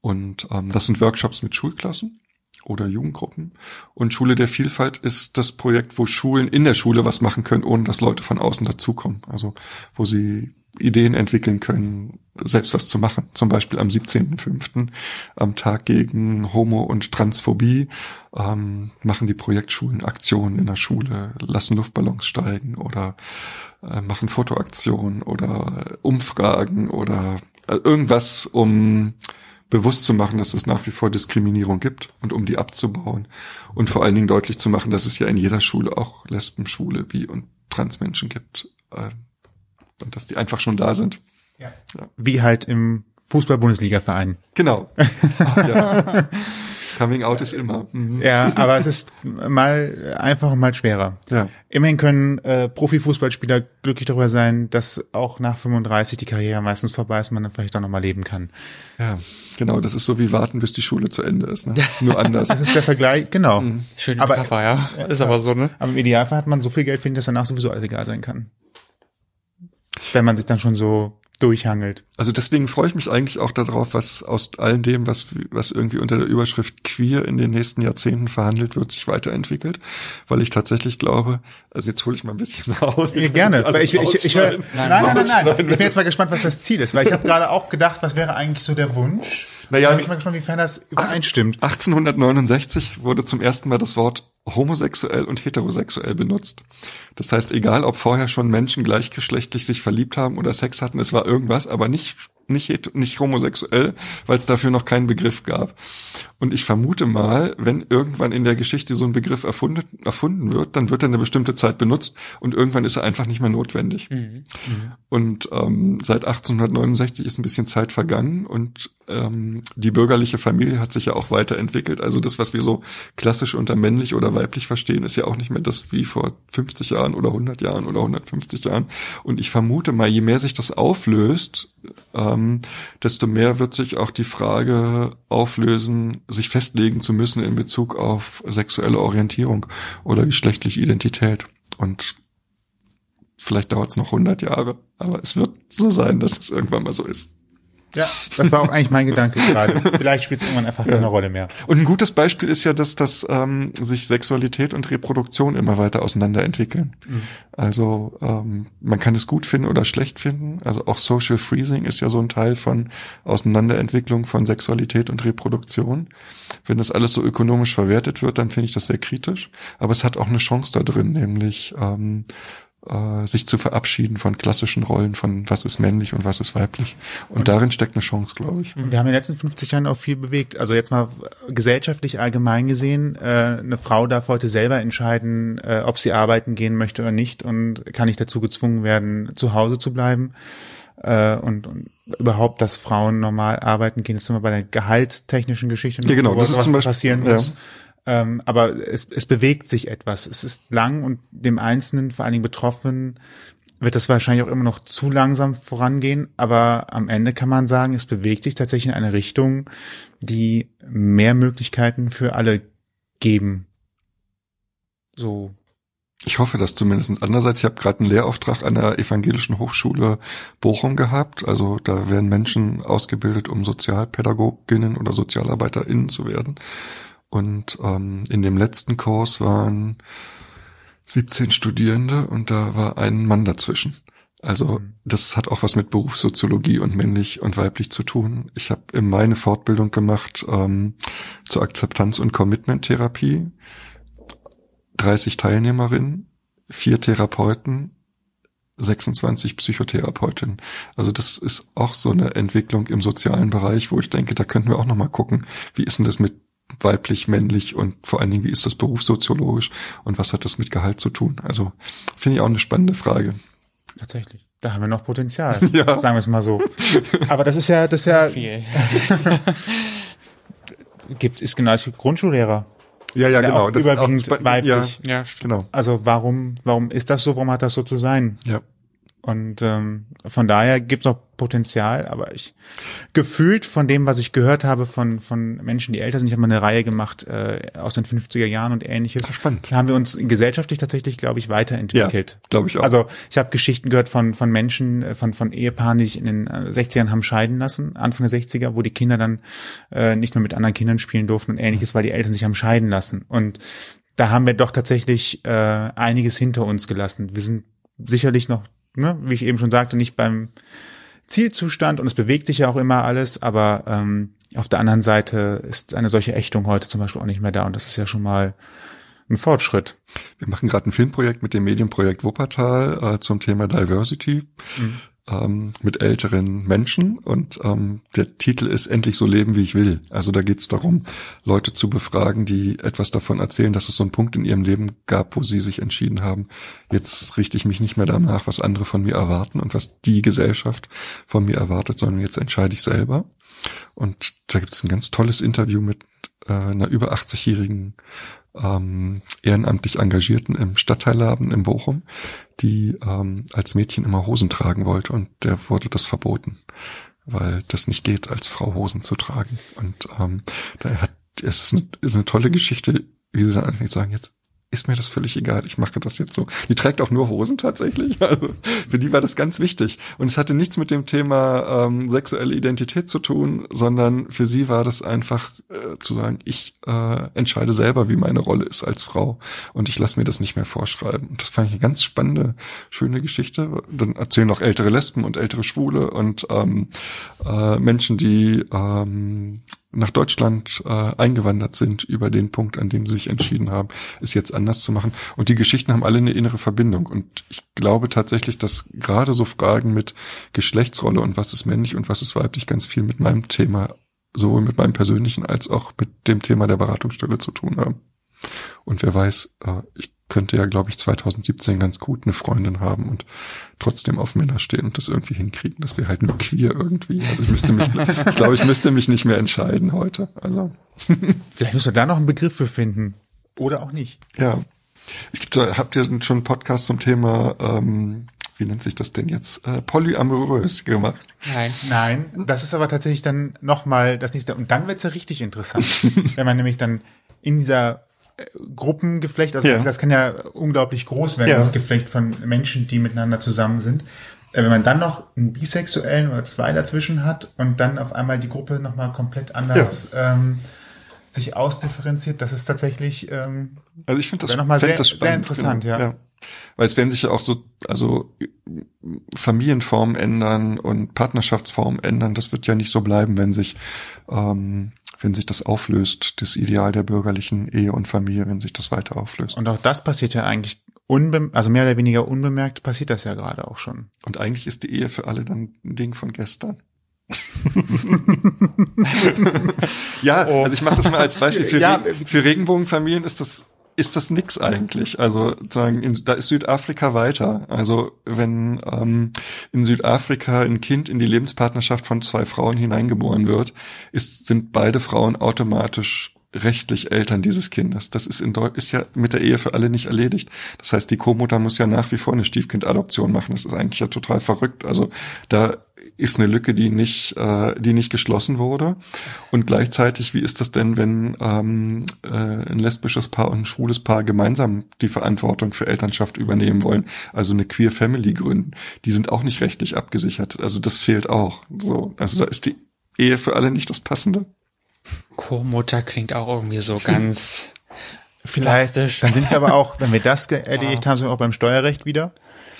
Speaker 2: Und ähm, das sind Workshops mit Schulklassen oder Jugendgruppen. Und Schule der Vielfalt ist das Projekt, wo Schulen in der Schule was machen können, ohne dass Leute von außen dazukommen. Also wo sie Ideen entwickeln können, selbst was zu machen. Zum Beispiel am 17.05. am Tag gegen Homo- und Transphobie ähm, machen die Projektschulen Aktionen in der Schule, lassen Luftballons steigen oder äh, machen Fotoaktionen oder Umfragen oder äh, irgendwas, um bewusst zu machen, dass es nach wie vor Diskriminierung gibt und um die abzubauen und vor allen Dingen deutlich zu machen, dass es ja in jeder Schule auch Lesben, Schwule, Bi und Transmenschen gibt. Äh, und dass die einfach schon da sind.
Speaker 3: Ja. ja. Wie halt im Fußball-Bundesliga-Verein.
Speaker 2: Genau. Ach, ja. Coming out ist immer.
Speaker 3: Mhm. Ja, aber es ist mal einfacher und mal schwerer. Ja. Immerhin können äh, Profifußballspieler glücklich darüber sein, dass auch nach 35 die Karriere meistens vorbei ist und man dann vielleicht auch nochmal leben kann.
Speaker 2: Ja, genau. Das ist so wie warten, bis die Schule zu Ende ist. Ne? Nur anders.
Speaker 3: Das ist der Vergleich, genau.
Speaker 4: Mhm. Schöne aber, Metapher, ja. Ist aber so, ne?
Speaker 3: Aber im Idealfall hat man so viel Geld, finde dass danach sowieso alles egal sein kann wenn man sich dann schon so durchhangelt.
Speaker 2: Also deswegen freue ich mich eigentlich auch darauf, was aus all dem, was, was irgendwie unter der Überschrift queer in den nächsten Jahrzehnten verhandelt wird, sich weiterentwickelt, weil ich tatsächlich glaube, also jetzt hole ich mal ein bisschen aus.
Speaker 3: Ja, gerne, weil ich, ich, ich, höre, nein, nein, nein, nein, ich bin jetzt mal gespannt, was das Ziel ist, weil ich habe gerade auch gedacht, was wäre eigentlich so der Wunsch? Naja, bin ich mal gespannt, wie fern das übereinstimmt.
Speaker 2: 1869 wurde zum ersten Mal das Wort homosexuell und heterosexuell benutzt. Das heißt, egal ob vorher schon Menschen gleichgeschlechtlich sich verliebt haben oder Sex hatten, es war irgendwas, aber nicht nicht, nicht homosexuell, weil es dafür noch keinen Begriff gab. Und ich vermute mal, wenn irgendwann in der Geschichte so ein Begriff erfunden, erfunden wird, dann wird er eine bestimmte Zeit benutzt und irgendwann ist er einfach nicht mehr notwendig. Mhm. Mhm. Und ähm, seit 1869 ist ein bisschen Zeit vergangen und ähm, die bürgerliche Familie hat sich ja auch weiterentwickelt. Also das, was wir so klassisch unter männlich oder weiblich verstehen, ist ja auch nicht mehr das wie vor 50 Jahren oder 100 Jahren oder 150 Jahren. Und ich vermute mal, je mehr sich das auflöst, ähm, desto mehr wird sich auch die Frage auflösen, sich festlegen zu müssen in Bezug auf sexuelle Orientierung oder geschlechtliche Identität. Und vielleicht dauert es noch 100 Jahre, aber es wird so sein, dass es irgendwann mal so ist.
Speaker 3: Ja, das war auch eigentlich mein Gedanke gerade. Vielleicht spielt es irgendwann einfach ja. keine Rolle mehr.
Speaker 2: Und ein gutes Beispiel ist ja, dass dass ähm, sich Sexualität und Reproduktion immer weiter auseinander entwickeln. Mhm. Also ähm, man kann es gut finden oder schlecht finden. Also auch Social Freezing ist ja so ein Teil von Auseinanderentwicklung von Sexualität und Reproduktion. Wenn das alles so ökonomisch verwertet wird, dann finde ich das sehr kritisch. Aber es hat auch eine Chance da drin, nämlich ähm, äh, sich zu verabschieden von klassischen Rollen von was ist männlich und was ist weiblich. Und, und darin steckt eine Chance, glaube ich.
Speaker 3: Wir haben in den letzten 50 Jahren auch viel bewegt. Also jetzt mal gesellschaftlich allgemein gesehen, äh, eine Frau darf heute selber entscheiden, äh, ob sie arbeiten gehen möchte oder nicht und kann nicht dazu gezwungen werden, zu Hause zu bleiben. Äh, und, und überhaupt, dass Frauen normal arbeiten gehen, das ist immer bei der gehaltstechnischen Geschichte,
Speaker 2: ja, genau, das ist zum Beispiel,
Speaker 3: passieren muss. Ja. Ähm, aber es, es bewegt sich etwas. Es ist lang und dem Einzelnen, vor allen Dingen Betroffenen, wird das wahrscheinlich auch immer noch zu langsam vorangehen. Aber am Ende kann man sagen, es bewegt sich tatsächlich in eine Richtung, die mehr Möglichkeiten für alle geben. So
Speaker 2: ich hoffe das zumindest. Andererseits, ich habe gerade einen Lehrauftrag an der Evangelischen Hochschule Bochum gehabt. Also da werden Menschen ausgebildet, um Sozialpädagoginnen oder SozialarbeiterInnen zu werden. Und ähm, in dem letzten Kurs waren 17 Studierende und da war ein Mann dazwischen. Also
Speaker 3: Mhm.
Speaker 2: das hat auch was mit Berufssoziologie und männlich und weiblich zu tun. Ich habe in meine Fortbildung gemacht ähm, zur Akzeptanz- und Commitment-Therapie. 30 Teilnehmerinnen, vier Therapeuten, 26 Psychotherapeutinnen. Also das ist auch so eine Entwicklung im sozialen Bereich, wo ich denke, da könnten wir auch noch mal gucken, wie ist denn das mit weiblich, männlich und vor allen Dingen, wie ist das berufssoziologisch und was hat das mit Gehalt zu tun? Also finde ich auch eine spannende Frage.
Speaker 3: Tatsächlich. Da haben wir noch Potenzial.
Speaker 2: Ja.
Speaker 3: Sagen wir es mal so. Aber das ist ja, das ist ja,
Speaker 4: Viel.
Speaker 3: gibt, ist genau als Grundschullehrer.
Speaker 2: Ja, ja, genau.
Speaker 3: auch überwiegend
Speaker 2: spa-
Speaker 3: weiblich.
Speaker 2: Ja,
Speaker 4: Ja, stimmt.
Speaker 2: genau.
Speaker 3: Also warum, warum ist das so? Warum hat das so zu sein?
Speaker 2: Ja.
Speaker 3: Und ähm, von daher gibt es noch Potenzial, aber ich gefühlt von dem, was ich gehört habe von von Menschen, die älter sind, ich habe mal eine Reihe gemacht äh, aus den 50er Jahren und ähnliches.
Speaker 2: Ach, spannend.
Speaker 3: Da haben wir uns gesellschaftlich tatsächlich, glaube ich, weiterentwickelt.
Speaker 2: Ja, glaube ich auch.
Speaker 3: Also ich habe Geschichten gehört von von Menschen, äh, von von Ehepaaren, die sich in den äh, 60ern haben scheiden lassen, Anfang der 60er, wo die Kinder dann äh, nicht mehr mit anderen Kindern spielen durften und ähnliches, weil die Eltern sich haben scheiden lassen. Und da haben wir doch tatsächlich äh, einiges hinter uns gelassen. Wir sind sicherlich noch, ne, wie ich eben schon sagte, nicht beim Zielzustand und es bewegt sich ja auch immer alles, aber ähm, auf der anderen Seite ist eine solche Ächtung heute zum Beispiel auch nicht mehr da und das ist ja schon mal ein Fortschritt.
Speaker 2: Wir machen gerade ein Filmprojekt mit dem Medienprojekt Wuppertal äh, zum Thema Diversity ähm, mit älteren Menschen und ähm, der Titel ist Endlich so leben, wie ich will. Also da geht es darum, Leute zu befragen, die etwas davon erzählen, dass es so einen Punkt in ihrem Leben gab, wo sie sich entschieden haben, jetzt richte ich mich nicht mehr danach, was andere von mir erwarten und was die Gesellschaft von mir erwartet, sondern jetzt entscheide ich selber. Und da gibt es ein ganz tolles Interview mit äh, einer über 80-jährigen ähm, ehrenamtlich Engagierten im Stadtteilladen in Bochum, die ähm, als Mädchen immer Hosen tragen wollte und der wurde das verboten, weil das nicht geht, als Frau Hosen zu tragen. Und ähm, da hat es ist eine, ist eine tolle Geschichte, wie sie dann eigentlich sagen, jetzt ist mir das völlig egal, ich mache das jetzt so. Die trägt auch nur Hosen tatsächlich. Also für die war das ganz wichtig. Und es hatte nichts mit dem Thema ähm, sexuelle Identität zu tun, sondern für sie war das einfach äh, zu sagen, ich äh, entscheide selber, wie meine Rolle ist als Frau und ich lasse mir das nicht mehr vorschreiben. Das fand ich eine ganz spannende, schöne Geschichte. Dann erzählen auch ältere Lesben und ältere Schwule und ähm, äh, Menschen, die ähm, nach Deutschland äh, eingewandert sind über den Punkt, an dem sie sich entschieden haben, es jetzt anders zu machen. Und die Geschichten haben alle eine innere Verbindung. Und ich glaube tatsächlich, dass gerade so Fragen mit Geschlechtsrolle und was ist männlich und was ist weiblich ganz viel mit meinem Thema, sowohl mit meinem persönlichen als auch mit dem Thema der Beratungsstelle zu tun haben. Und wer weiß, äh, ich könnte ja, glaube ich, 2017 ganz gut eine Freundin haben und trotzdem auf Männer stehen und das irgendwie hinkriegen. Das wäre halt nur queer irgendwie. Also ich müsste mich, ich glaube, ich müsste mich nicht mehr entscheiden heute. Also
Speaker 3: Vielleicht müssen wir da noch einen Begriff für finden. Oder auch nicht.
Speaker 2: ja. Es gibt, da- habt ihr schon einen Podcast zum Thema, ähm, wie nennt sich das denn jetzt, äh, polyamorös gemacht?
Speaker 4: Nein.
Speaker 3: Nein, das ist aber tatsächlich dann nochmal das nächste. Und dann wird's ja richtig interessant. wenn man nämlich dann in dieser Gruppengeflecht, also
Speaker 2: Ja.
Speaker 3: das kann ja unglaublich groß werden,
Speaker 2: Ja.
Speaker 3: das Geflecht von Menschen, die miteinander zusammen sind. Äh, Wenn man dann noch einen Bisexuellen oder zwei dazwischen hat und dann auf einmal die Gruppe nochmal komplett anders ähm, sich ausdifferenziert, das ist tatsächlich ähm,
Speaker 2: Also ich finde das,
Speaker 3: Wäre noch mal
Speaker 2: fänd
Speaker 3: sehr-
Speaker 2: das
Speaker 3: sehr
Speaker 2: spannend,
Speaker 3: interessant, ja.
Speaker 2: Weil es werden sich ja auch so, also Familienformen ändern und Partnerschaftsformen ändern. Das wird ja nicht so bleiben, wenn sich, ähm, wenn sich das auflöst, das Ideal der bürgerlichen Ehe und Familie, wenn sich das weiter auflöst.
Speaker 3: und auch das passiert ja eigentlich unbe also mehr oder weniger unbemerkt passiert das ja gerade auch schon.
Speaker 2: Und eigentlich ist die Ehe für alle dann ein Ding von gestern. ja,
Speaker 3: Oh.
Speaker 2: also ich mache das mal als Beispiel. Für,
Speaker 3: Ja.
Speaker 2: Regen, für Regenbogenfamilien ist das ist das nix eigentlich. Also sagen, in, da ist Südafrika weiter. Also wenn ähm, in Südafrika ein Kind in die Lebenspartnerschaft von zwei Frauen hineingeboren wird, ist, sind beide Frauen automatisch rechtlich Eltern dieses Kindes. Das ist in Deu ist ja mit der Ehe für alle nicht erledigt. Das heißt, die Co-Mutter muss ja nach wie vor eine Stiefkindadoption machen. Das ist eigentlich ja total verrückt. Also da ist eine Lücke, die nicht, äh, die nicht geschlossen wurde. Und gleichzeitig, wie ist das denn, wenn ähm, äh, ein lesbisches Paar und ein schwules Paar gemeinsam die Verantwortung für Elternschaft übernehmen wollen, also eine Queer Family gründen? Die sind auch nicht rechtlich abgesichert. Also das fehlt auch. So, also da ist die Ehe für alle nicht das Passende.
Speaker 4: Co-Mutter klingt auch irgendwie so ganz
Speaker 3: Vielleicht,
Speaker 4: Plastisch.
Speaker 3: dann sind wir aber auch, wenn wir das erledigt haben, sind wir auch beim Steuerrecht wieder.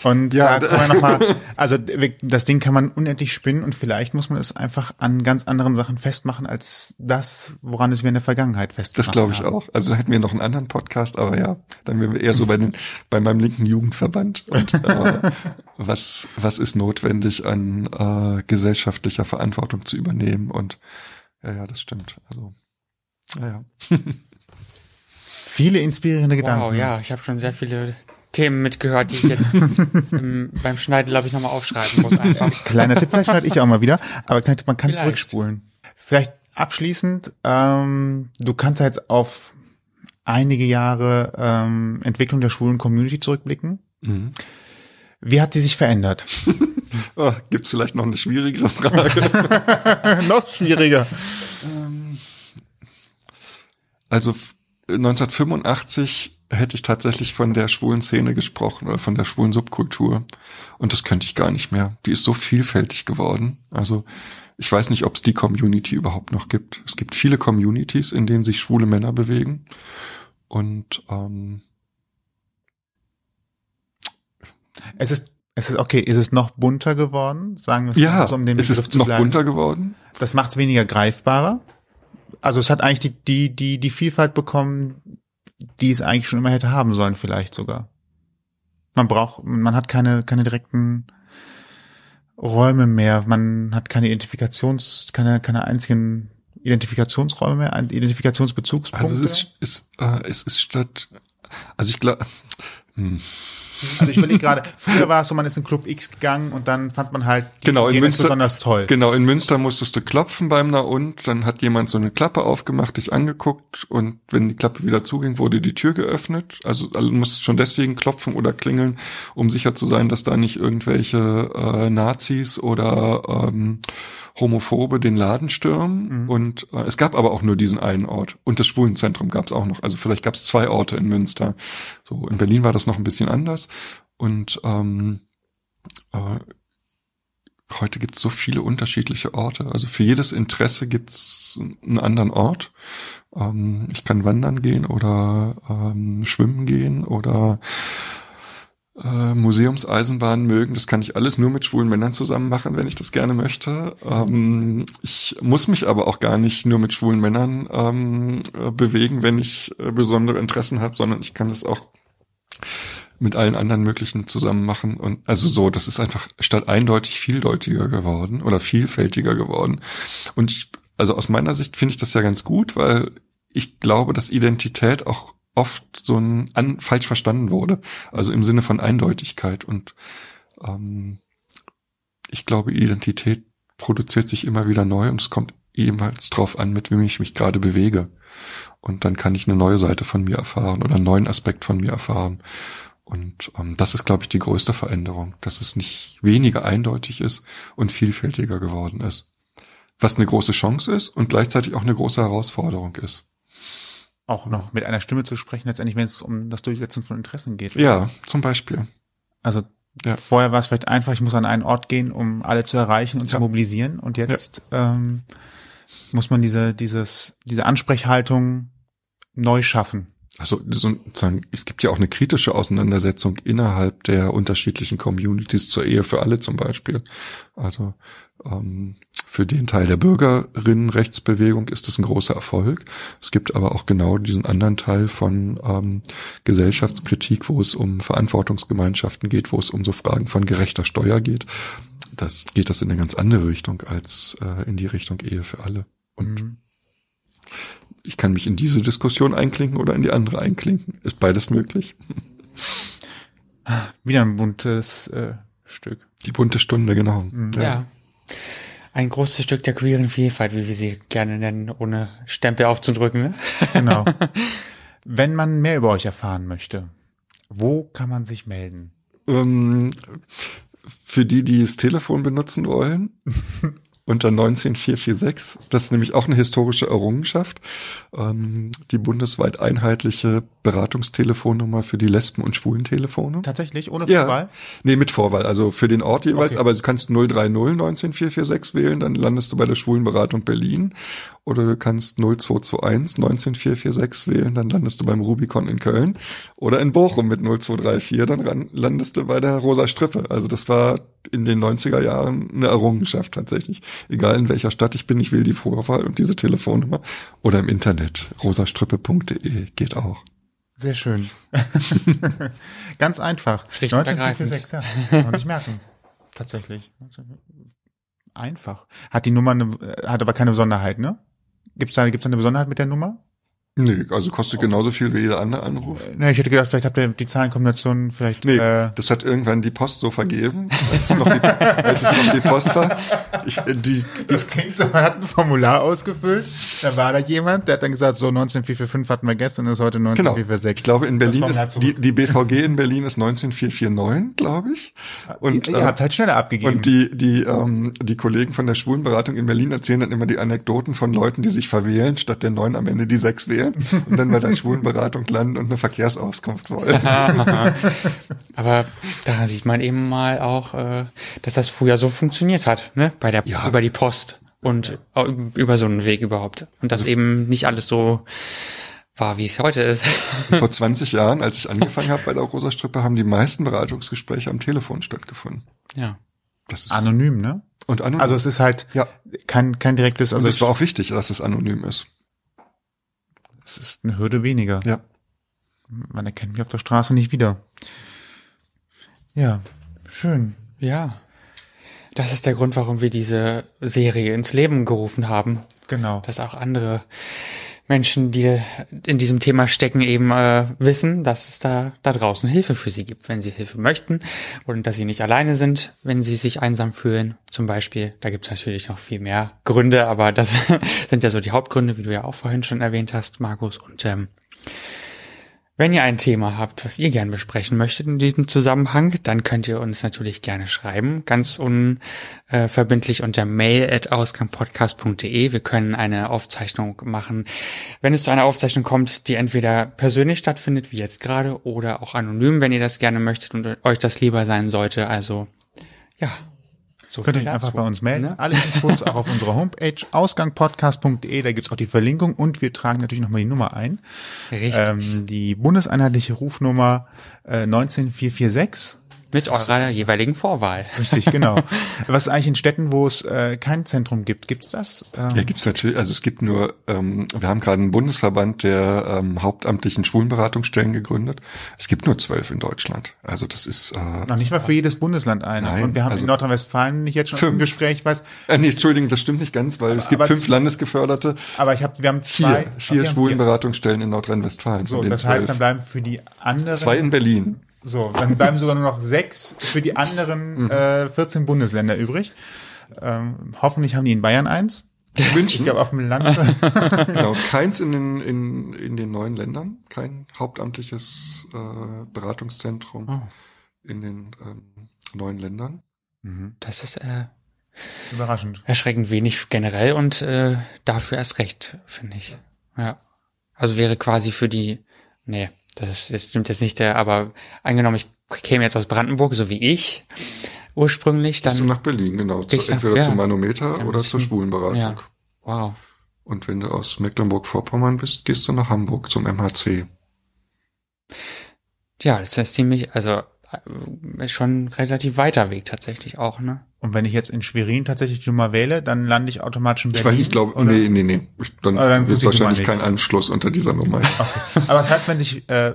Speaker 3: Und
Speaker 2: Ja,
Speaker 3: da kann man noch mal, also das Ding kann man unendlich spinnen und vielleicht muss man es einfach an ganz anderen Sachen festmachen als das, woran es wir in der Vergangenheit festgemacht
Speaker 2: Das glaube ich
Speaker 3: haben.
Speaker 2: auch. Also hätten wir noch einen anderen Podcast, aber ja, dann wären wir eher so bei, den, bei meinem linken Jugendverband. Und äh, was, was ist notwendig an äh, gesellschaftlicher Verantwortung zu übernehmen? Und ja, ja, das stimmt. Also, naja.
Speaker 3: Viele inspirierende Gedanken.
Speaker 4: Wow, ja, ich habe schon sehr viele Themen mitgehört, die ich jetzt im, beim Schneiden, glaube ich, nochmal aufschreiben muss einfach.
Speaker 3: Kleiner Tipp, vielleicht schneide ich auch mal wieder, aber kleiner Tipp, man kann
Speaker 4: Vielleicht.
Speaker 3: zurückspulen. Vielleicht abschließend, ähm, du kannst ja jetzt auf einige Jahre ähm, Entwicklung der schwulen Community zurückblicken.
Speaker 2: Mhm.
Speaker 3: Wie hat sie sich verändert?
Speaker 2: Oh, Gibt es vielleicht noch eine schwierigere Frage?
Speaker 3: Noch schwieriger.
Speaker 2: Also f- 1985 hätte ich tatsächlich von der schwulen Szene gesprochen oder von der schwulen Subkultur. Und das könnte ich gar nicht mehr. Die ist so vielfältig geworden. Also ich weiß nicht, ob es die Community überhaupt noch gibt. Es gibt viele Communities, in denen sich schwule Männer bewegen. Und ähm,
Speaker 3: Es ist, es ist okay, ist es noch bunter geworden? Sagen wir es
Speaker 2: ja,
Speaker 3: so, um den
Speaker 2: es
Speaker 3: Begriff
Speaker 2: ist
Speaker 3: zu
Speaker 2: noch
Speaker 3: bleiben.
Speaker 2: bunter geworden.
Speaker 3: Das macht es weniger greifbarer. Also es hat eigentlich die, die, die, die Vielfalt bekommen, die es eigentlich schon immer hätte haben sollen, vielleicht sogar. Man braucht, man hat keine, keine direkten Räume mehr, man hat keine Identifikations, keine, keine einzigen Identifikationsräume mehr, Identifikationsbezugspunkte.
Speaker 2: Also es ist, ist äh, es ist statt, also ich glaube, hm.
Speaker 3: Also ich überlege gerade, früher war es so, man ist in Club X gegangen und dann fand man halt die
Speaker 2: Genau, in Münster-
Speaker 3: besonders toll.
Speaker 2: Genau, in Münster musstest du klopfen beim Na und, dann hat jemand so eine Klappe aufgemacht, dich angeguckt und wenn die Klappe wieder zuging, wurde die Tür geöffnet. Also du musstest schon deswegen klopfen oder klingeln, um sicher zu sein, dass da nicht irgendwelche äh, Nazis oder ähm, Homophobe den Laden stürmen. Und äh, es gab aber auch nur diesen einen Ort. Und das Schwulenzentrum gab es auch noch. Also vielleicht gab es zwei Orte in Münster. So, in Berlin war das noch ein bisschen anders. Und ähm, äh, heute gibt es so viele unterschiedliche Orte. Also für jedes Interesse gibt es einen anderen Ort. Ähm, ich kann wandern gehen oder ähm, schwimmen gehen oder äh, Museumseisenbahn mögen. Das kann ich alles nur mit schwulen Männern zusammen machen, wenn ich das gerne möchte. Ähm, ich muss mich aber auch gar nicht nur mit schwulen Männern ähm, äh, bewegen, wenn ich äh, besondere Interessen habe, sondern ich kann das auch mit allen anderen möglichen zusammen machen und also so, das ist einfach statt eindeutig vieldeutiger geworden oder vielfältiger geworden. Und ich, also aus meiner Sicht finde ich das ja ganz gut, weil ich glaube, dass Identität auch oft so ein an, falsch verstanden wurde, also im Sinne von Eindeutigkeit und ähm, ich glaube, Identität produziert sich immer wieder neu und es kommt ebenfalls drauf an, mit wem ich mich gerade bewege. Und dann kann ich eine neue Seite von mir erfahren oder einen neuen Aspekt von mir erfahren. Und ähm, das ist, glaube ich, die größte Veränderung, dass es nicht weniger eindeutig ist und vielfältiger geworden ist. Was eine große Chance ist und gleichzeitig auch eine große Herausforderung ist.
Speaker 3: Auch noch mit einer Stimme zu sprechen, letztendlich, wenn es um das Durchsetzen von Interessen geht.
Speaker 2: Ja, zum Beispiel.
Speaker 3: Also
Speaker 2: Ja.
Speaker 3: vorher war es vielleicht einfach, ich muss an einen Ort gehen, um alle zu erreichen und zu
Speaker 2: Ja.
Speaker 3: mobilisieren. Und jetzt ähm, muss man diese, dieses, diese Ansprechhaltung neu schaffen.
Speaker 2: Also sozusagen, es gibt ja auch eine kritische Auseinandersetzung innerhalb der unterschiedlichen Communities zur Ehe für alle zum Beispiel. Also ähm, für den Teil der Bürgerinnenrechtsbewegung ist das ein großer Erfolg. Es gibt aber auch genau diesen anderen Teil von ähm, Gesellschaftskritik, wo es um Verantwortungsgemeinschaften geht, wo es um so Fragen von gerechter Steuer geht. Das geht das in eine ganz andere Richtung als äh, in die Richtung Ehe für alle. Und
Speaker 3: Mhm.
Speaker 2: ich kann mich in diese Diskussion einklinken oder in die andere einklinken. Ist beides möglich.
Speaker 3: Wieder ein buntes äh, Stück.
Speaker 2: Die bunte Stunde, genau.
Speaker 4: Ja. Ein großes Stück der queeren Vielfalt, wie wir sie gerne nennen, ohne Stempel aufzudrücken. Ne?
Speaker 3: Genau. Wenn man mehr über euch erfahren möchte, wo kann man sich melden?
Speaker 2: Ähm, für die, die das Telefon benutzen wollen, unter 19446. Das ist nämlich auch eine historische Errungenschaft. Ähm, die bundesweit einheitliche Beratungstelefonnummer für die Lesben- und Schwulentelefone.
Speaker 3: Tatsächlich, ohne
Speaker 2: Ja.
Speaker 3: Vorwahl?
Speaker 2: Nee, mit Vorwahl, also für den Ort jeweils,
Speaker 3: Okay.
Speaker 2: aber du kannst 030 19446 wählen, dann landest du bei der Schwulenberatung Berlin. Oder du kannst 0221 19446 wählen, dann landest du beim Rubicon in Köln. Oder in Bochum mit 0234, dann landest du bei der Rosa Strippe. Also das war in den 90er Jahren eine Errungenschaft tatsächlich. Egal in welcher Stadt ich bin, ich will die Vorwahl und diese Telefonnummer. Oder im Internet, rosastrippe.de geht auch.
Speaker 3: Sehr schön. Ganz einfach.
Speaker 4: Schlicht und ergreifend.
Speaker 3: 19446, ja. Kann man nicht merken. Tatsächlich. Einfach. Hat die Nummer eine, hat aber keine Besonderheit, ne? Gibt's da, gibt's da eine Besonderheit mit der Nummer?
Speaker 2: Nee, also kostet genauso viel wie jeder andere Anruf.
Speaker 3: Ne, ich hätte gedacht, vielleicht habt ihr die Zahlenkombination vielleicht,
Speaker 2: Nee,
Speaker 3: äh,
Speaker 2: das hat irgendwann die Post so vergeben, als es noch die, als es noch die Post war. Ich, äh, die,
Speaker 3: Das klingt so, man hat ein Formular ausgefüllt, da war da jemand, der hat dann gesagt, so 19445 hatten wir gestern, ist heute
Speaker 2: genau.
Speaker 3: 19446.
Speaker 2: Ich glaube, in Berlin ist, die, die BVG in Berlin ist 19449, glaube ich. Und,
Speaker 3: ihr,
Speaker 2: äh,
Speaker 3: ihr habt halt schneller abgegeben.
Speaker 2: und die, die, ähm, die Kollegen von der Schwulenberatung in Berlin erzählen dann immer die Anekdoten von Leuten, die sich verwählen, statt der neun am Ende die sechs wählen und dann bei der Schwulenberatung landen und eine Verkehrsauskunft wollen.
Speaker 4: Aber da sieht man eben mal auch, äh, dass das früher so funktioniert hat, ne? Bei der
Speaker 2: Ja.
Speaker 4: über die Post und auch über so einen Weg überhaupt. Und dass eben nicht alles so war, wie es heute ist.
Speaker 2: Vor 20 Jahren, als ich angefangen habe bei der Rosa Strippe, haben die meisten Beratungsgespräche am Telefon stattgefunden.
Speaker 4: ja.
Speaker 2: Das ist
Speaker 3: Anonym, ne?
Speaker 2: und anonym.
Speaker 3: Also es ist halt
Speaker 2: ja,
Speaker 3: kein, kein direktes,
Speaker 2: also
Speaker 3: also
Speaker 2: es war auch wichtig, dass es anonym ist.
Speaker 3: Es ist eine Hürde weniger.
Speaker 2: Ja.
Speaker 3: Man erkennt mich auf der Straße nicht wieder. Ja, schön.
Speaker 4: Ja. Das ist der Grund, warum wir diese Serie ins Leben gerufen haben.
Speaker 3: Genau.
Speaker 4: Dass auch andere Menschen, die in diesem Thema stecken, eben äh, wissen, dass es da, da draußen Hilfe für sie gibt, wenn sie Hilfe möchten und dass sie nicht alleine sind, wenn sie sich einsam fühlen. Zum Beispiel, da gibt es natürlich noch viel mehr Gründe, aber das sind ja so die Hauptgründe, wie du ja auch vorhin schon erwähnt hast, Markus. Und ähm, wenn ihr ein Thema habt, was ihr gern besprechen möchtet in diesem Zusammenhang, dann könnt ihr uns natürlich gerne schreiben, ganz unverbindlich unter mail at ausgangpodcast.de. Wir können eine Aufzeichnung machen, wenn es zu einer Aufzeichnung kommt, die entweder persönlich stattfindet, wie jetzt gerade, oder auch anonym, wenn ihr das gerne möchtet und euch das lieber sein sollte. Also, ja. So
Speaker 3: Könnt ihr euch einfach bei uns melden.
Speaker 4: ne?
Speaker 3: Alle Infos auch auf unserer Homepage ausgangpodcast.de. Da gibt's auch die Verlinkung und wir tragen natürlich nochmal die Nummer ein.
Speaker 4: Richtig.
Speaker 3: Ähm, die bundeseinheitliche Rufnummer äh, 19446.
Speaker 4: Mit eurer jeweiligen Vorwahl.
Speaker 3: Richtig, genau. Was ist eigentlich in Städten, wo es äh, kein Zentrum gibt? Gibt's das? Ähm,
Speaker 2: Ja, gibt's natürlich, also es gibt nur, ähm, wir haben gerade einen Bundesverband der ähm, hauptamtlichen Schwulenberatungsstellen gegründet. Es gibt nur zwölf in Deutschland. Also das ist äh,
Speaker 3: noch nicht mal für jedes Bundesland eine.
Speaker 2: Nein,
Speaker 3: und wir haben
Speaker 2: also-
Speaker 3: in Nordrhein-Westfalen nicht jetzt schon
Speaker 2: Fünf.
Speaker 3: im Gespräch, weiß,
Speaker 2: äh, nee, Entschuldigung, das stimmt nicht ganz, weil es gibt
Speaker 3: aber
Speaker 2: fünf Landesgeförderte,
Speaker 3: aber ich habe, wir haben zwei,
Speaker 2: vier, vier Schwulenberatungsstellen in Nordrhein-Westfalen.
Speaker 3: So, das heißt, dann bleiben für die anderen
Speaker 2: zwei in Berlin.
Speaker 3: So, dann bleiben sogar nur noch sechs für die anderen
Speaker 2: Mhm.
Speaker 3: äh, 14 Bundesländer übrig. Ähm, hoffentlich haben die in Bayern eins. Ich
Speaker 2: München,
Speaker 3: glaube, auf dem Land.
Speaker 2: genau, keins in den, in, in den neuen Ländern, kein hauptamtliches äh, Beratungszentrum
Speaker 4: Oh.
Speaker 2: in den ähm, neuen Ländern.
Speaker 4: Das ist äh,
Speaker 3: Überraschend.
Speaker 4: erschreckend wenig generell und äh, dafür erst recht, finde ich. Ja. Also wäre quasi für die, nee, das, das stimmt jetzt nicht, der, aber angenommen, ich käme jetzt aus Brandenburg, so wie ich ursprünglich,
Speaker 2: Bist du
Speaker 4: dann
Speaker 2: nach Berlin, genau. Zu, entweder
Speaker 4: ja.
Speaker 2: zum Manometer
Speaker 4: Dann
Speaker 2: oder zur Schwulenberatung.
Speaker 4: ja, wow.
Speaker 2: Und wenn du aus Mecklenburg-Vorpommern bist, gehst du nach Hamburg zum MHC.
Speaker 4: Ja, das ist ziemlich, also äh, schon ein relativ weiter Weg tatsächlich auch, ne?
Speaker 3: Und wenn ich jetzt in Schwerin tatsächlich die Nummer wähle, dann lande ich automatisch in
Speaker 2: Ich
Speaker 3: Berlin.
Speaker 2: nicht, ich glaube, nee, nee, nee. Ich, dann,
Speaker 3: Ah, dann
Speaker 2: wird wahrscheinlich kein Anschluss unter dieser Nummer.
Speaker 3: Aber das heißt, wenn sich äh,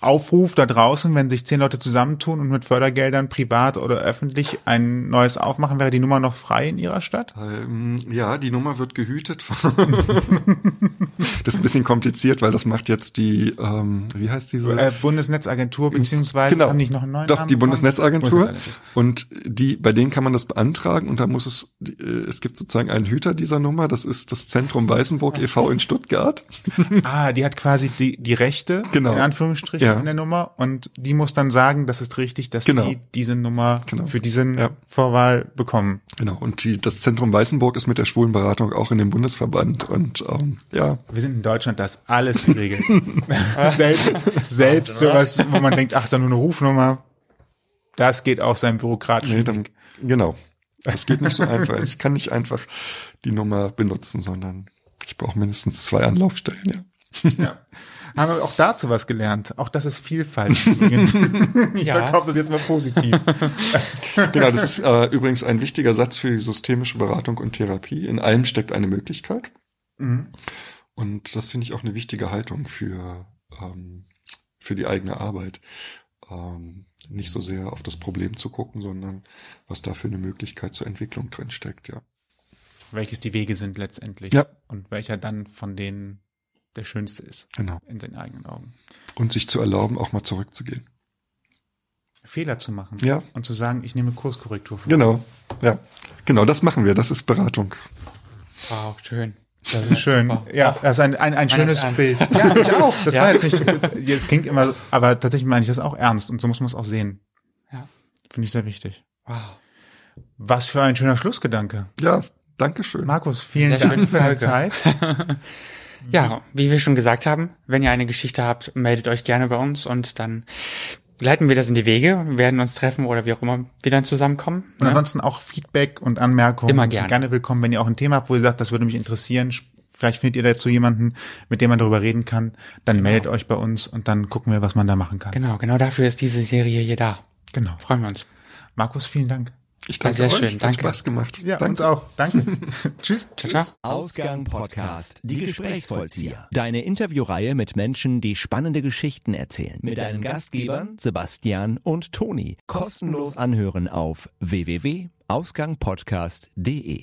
Speaker 3: Aufruf da draußen, wenn sich zehn Leute zusammentun und mit Fördergeldern privat oder öffentlich ein neues aufmachen, wäre die Nummer noch frei in ihrer Stadt?
Speaker 2: Ähm, ja, die Nummer wird gehütet. das ist ein bisschen kompliziert, weil das macht jetzt die, ähm, wie heißt diese?
Speaker 3: Äh, Bundesnetzagentur beziehungsweise
Speaker 2: Genau.
Speaker 3: haben nicht noch einen neuen
Speaker 2: Doch,
Speaker 3: Namen
Speaker 2: die? Bundesnetzagentur.
Speaker 3: Bundesnetzagentur.
Speaker 2: Und die, bei denen kann man das beantragen und da muss es, äh, es gibt sozusagen einen Hüter dieser Nummer, das ist das Zentrum Weißenburg e.V. in Stuttgart.
Speaker 3: Ah, die hat quasi die, die Rechte,
Speaker 2: Genau.
Speaker 3: in Anführungsstrichen, ja. In der Nummer und die muss dann sagen, das ist richtig, dass genau. die diese Nummer genau. für diesen ja. Vorwahl bekommen.
Speaker 2: Genau, und die, das Zentrum Weißenburg ist mit der Schwulenberatung auch in dem Bundesverband und ähm, ja.
Speaker 3: Wir sind in Deutschland, das alles geregelt. selbst selbst sowas, wo man denkt, ach, ist ja nur eine Rufnummer, das geht auch sein bürokratischen nee, dann,
Speaker 2: Genau. Das geht nicht so einfach. Ich kann nicht einfach die Nummer benutzen, sondern ich brauche mindestens zwei Anlaufstellen, ja.
Speaker 3: ja. Haben wir auch dazu was gelernt. Auch das ist Vielfalt. ich ja. verkaufe das jetzt mal positiv.
Speaker 2: genau, das ist äh, übrigens ein wichtiger Satz für die systemische Beratung und Therapie. In allem steckt eine Möglichkeit. Mhm. Und das finde ich auch eine wichtige Haltung für, ähm, für die eigene Arbeit. Ähm, nicht so sehr auf das Problem zu gucken, sondern was da für eine Möglichkeit zur Entwicklung drin steckt, ja.
Speaker 3: Welches die Wege sind letztendlich.
Speaker 2: Ja.
Speaker 3: Und welcher dann von denen der schönste ist.
Speaker 2: Genau.
Speaker 3: In seinen eigenen Augen.
Speaker 2: Und sich zu erlauben, auch mal zurückzugehen.
Speaker 3: Fehler zu machen.
Speaker 2: Ja.
Speaker 3: Und zu sagen, ich nehme Kurskorrektur vor.
Speaker 2: Genau. Ja. Genau, das machen wir. Das ist Beratung.
Speaker 4: Wow, schön.
Speaker 3: Das ist schön. Ja, das ist ein, ein, ein schönes Bild. Ja, ich auch. Das ja. war jetzt nicht, jetzt klingt immer, aber tatsächlich meine ich das auch ernst und so muss man es auch sehen.
Speaker 4: Ja.
Speaker 3: Finde ich sehr wichtig. Wow. Was für ein schöner Schlussgedanke.
Speaker 2: Ja, danke schön.
Speaker 3: Markus, vielen sehr Dank für deine Zeit.
Speaker 4: ja, wie wir schon gesagt haben, wenn ihr eine Geschichte habt, meldet euch gerne bei uns und dann leiten wir das in die Wege, werden uns treffen oder wie auch immer wir dann zusammenkommen.
Speaker 3: Und ne? ansonsten auch Feedback und Anmerkungen.
Speaker 4: Immer gerne.
Speaker 3: gerne willkommen, wenn ihr auch ein Thema habt, wo ihr sagt, das würde mich interessieren. Vielleicht findet ihr dazu jemanden, mit dem man darüber reden kann. Dann genau. meldet euch bei uns und dann gucken wir, was man da machen kann.
Speaker 4: Genau, genau dafür ist diese Serie hier da.
Speaker 3: Genau.
Speaker 4: Freuen wir uns.
Speaker 3: Markus, vielen Dank.
Speaker 2: Ich danke
Speaker 4: sehr
Speaker 2: euch.
Speaker 4: schön, danke.
Speaker 2: Hat Spaß gemacht.
Speaker 3: Ja, danke. uns auch. Danke. Tschüss.
Speaker 4: Ciao, ciao.
Speaker 1: Ausgang Podcast. Die Gesprächsvollzieher. Deine Interviewreihe mit Menschen, die spannende Geschichten erzählen. Mit deinen Gastgebern Sebastian und Toni. Kostenlos anhören auf www.ausgangpodcast.de.